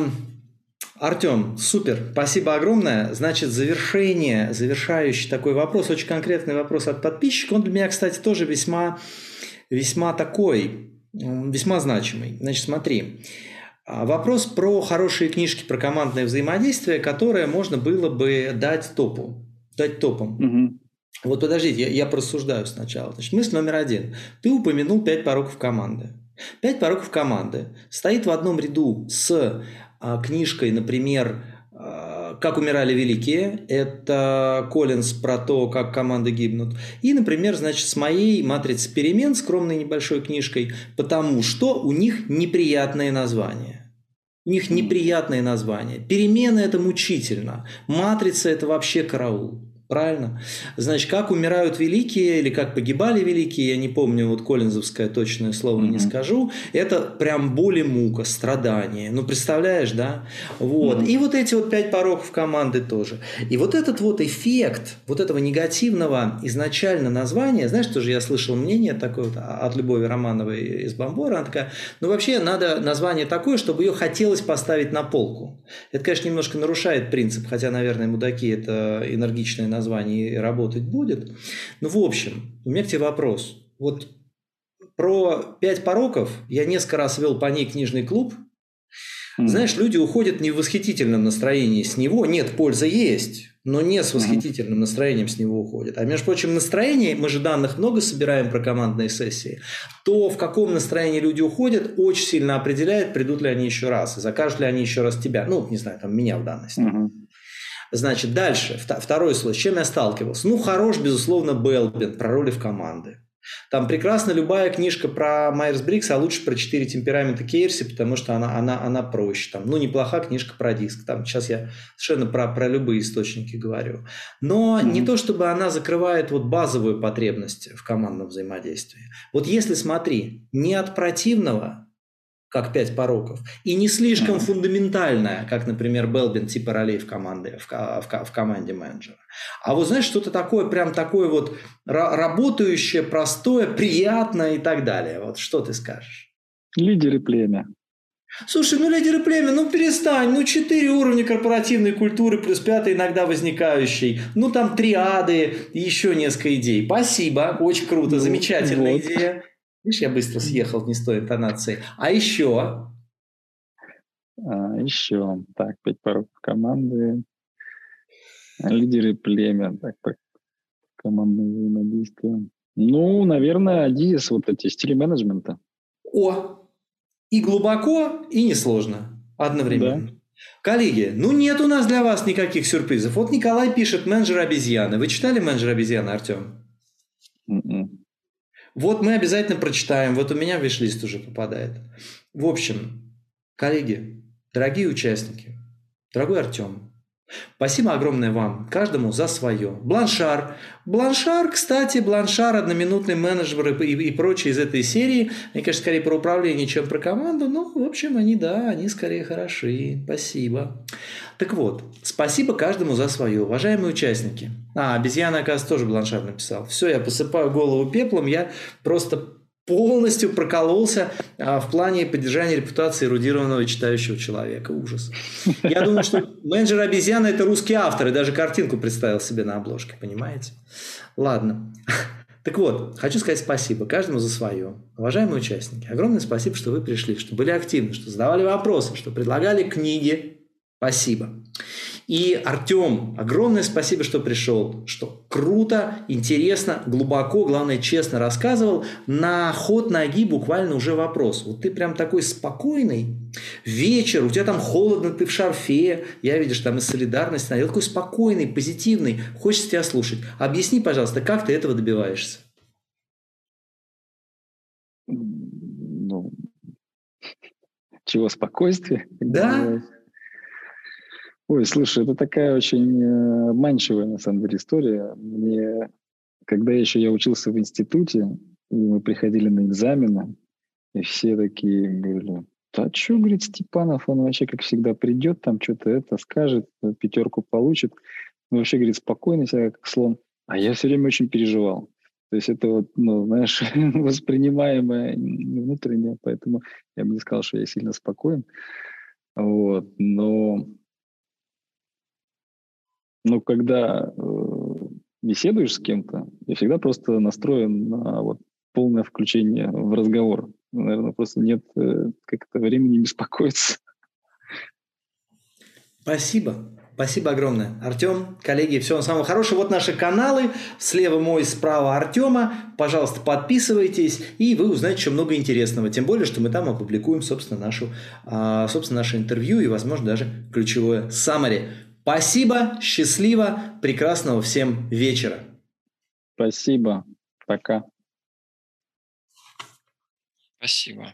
Артем, супер, спасибо огромное. Значит, завершение, завершающий такой вопрос, очень конкретный вопрос от подписчика. Он для меня, кстати, тоже весьма, весьма такой, весьма значимый. Значит, смотри, а, вопрос про хорошие книжки про командное взаимодействие, которое можно было бы дать топу, дать топом. Угу. Вот подождите, я, я просуждаю сначала. Значит, мысль номер один. Ты упомянул пять пороков команды. Пять пороков команды стоит в одном ряду с а, книжкой, например, а, «Как умирали великие». Это Коллинз про то, как команды гибнут. И, например, значит, с моей «Матрицы перемен», скромной небольшой книжкой, потому что у них неприятные названия. У них неприятные названия. Перемены – это мучительно. Матрица – это вообще караул. Правильно? Значит, как умирают великие или как погибали великие, я не помню, вот коллинзовское точное слово mm-hmm. не скажу, это прям боль и мука, страдание. Ну, представляешь, да? Вот. Mm-hmm. И вот эти вот пять пороков команды тоже. И вот этот вот эффект вот этого негативного изначально названия, знаешь, тоже я слышал мнение такое вот от Любови Романовой из Бомбора, она такая, ну, вообще надо название такое, чтобы ее хотелось поставить на полку. Это, конечно, немножко нарушает принцип, хотя, наверное, мудаки – это энергичное название и работать будет. Ну, в общем, у меня к тебе вопрос. Вот про пять пороков я несколько раз вел по ней книжный клуб. Знаешь, люди уходят не в восхитительном настроении с него. Нет, польза есть, но не с восхитительным настроением с него уходят. А между прочим, настроение, мы же данных много собираем про командные сессии, то в каком настроении люди уходят, очень сильно определяет, придут ли они еще раз, и закажут ли они еще раз тебя. Ну, не знаю, там меня в данности. Угу. Значит, дальше, второй случай, с чем я сталкивался? Ну, хорош, безусловно, Белбин про роли в команды. Там прекрасна любая книжка про Майерс Брикс, а лучше про четыре темперамента Кейрси, потому что она, она, она проще. Там, ну, неплоха книжка про диск. Там, сейчас я совершенно про, про любые источники говорю. Но mm-hmm. не то, чтобы она закрывает вот базовую потребность в командном взаимодействии. Вот если, смотри, не от противного как пять пороков, и не слишком mm-hmm. фундаментальная, как, например, Белбин, типа ролей в, команде, в, в, в команде менеджера. А вот знаешь, что-то такое, прям такое вот работающее, простое, приятное и так далее. Вот что ты скажешь? Лидеры племя. Слушай, ну лидеры племя, ну перестань, ну четыре уровня корпоративной культуры плюс пятый иногда возникающий, ну там триады и еще несколько идей. Спасибо, очень круто, ну, замечательная вот. идея. Видишь, я быстро съехал не с той интонацией. А еще? А, еще. Так, пять пороков команды. Лидеры племя. Так, так. Командное взаимодействие. Ну, наверное, Адизис, вот эти стили менеджмента. О! И глубоко, и несложно одновременно. Да. Коллеги, ну нет у нас для вас никаких сюрпризов. Вот Николай пишет «Менеджер обезьяны». Вы читали «Менеджер обезьяны», Артем? Mm-mm. М-м. Вот мы обязательно прочитаем. Вот у меня виш-лист уже попадает. В общем, коллеги, дорогие участники, дорогой Артем, Спасибо огромное вам, каждому за свое. Бланшар. Бланшар, кстати, Бланшар, одноминутный менеджер и, и прочие из этой серии. Они, конечно, скорее про управление, чем про команду, но, в общем, они, да, они скорее хороши. Спасибо. Так вот, спасибо каждому за свое. Уважаемые участники. А, обезьяна, оказывается, тоже Бланшар написал. Все, я посыпаю голову пеплом, я просто полностью прокололся а, в плане поддержания репутации эрудированного читающего человека. Ужас. Я думаю, что менеджер обезьяна – это русский автор, и даже картинку представил себе на обложке, понимаете? Ладно. Так вот, хочу сказать спасибо каждому за свое. Уважаемые участники, огромное спасибо, что вы пришли, что были активны, что задавали вопросы, что предлагали книги. Спасибо. И Артем, огромное спасибо, что пришел, что круто, интересно, глубоко, главное, честно рассказывал. На ход ноги буквально уже вопрос. Вот ты прям такой спокойный, вечер, у тебя там холодно, ты в шарфе, я, видишь, там из солидарности, я такой спокойный, позитивный, хочется тебя слушать. Объясни, пожалуйста, как ты этого добиваешься? Ну, чего спокойствие? Да, Ой, слушай, это такая очень э, обманчивая, на самом деле, история. Мне, когда еще я учился в институте, и мы приходили на экзамены, и все такие говорили, да что, говорит, Степанов, он вообще, как всегда, придет, там что-то это скажет, пятерку получит. Ну, вообще, говорит, спокойно себя, как слон. А я все время очень переживал. То есть это вот, ну, знаешь, <laughs> воспринимаемое внутреннее, поэтому я бы не сказал, что я сильно спокоен. Вот, но но когда э, беседуешь с кем-то, я всегда просто настроен на вот полное включение в разговор. Наверное, просто нет э, как-то времени беспокоиться. Спасибо. Спасибо огромное. Артем, коллеги, всего самого хорошего. Вот наши каналы. Слева мой, справа Артема. Пожалуйста, подписывайтесь, и вы узнаете еще много интересного. Тем более, что мы там опубликуем, собственно, нашу, а, собственно, наше интервью и, возможно, даже ключевое summary. Спасибо, счастливо, прекрасного всем вечера. Спасибо, пока. Спасибо.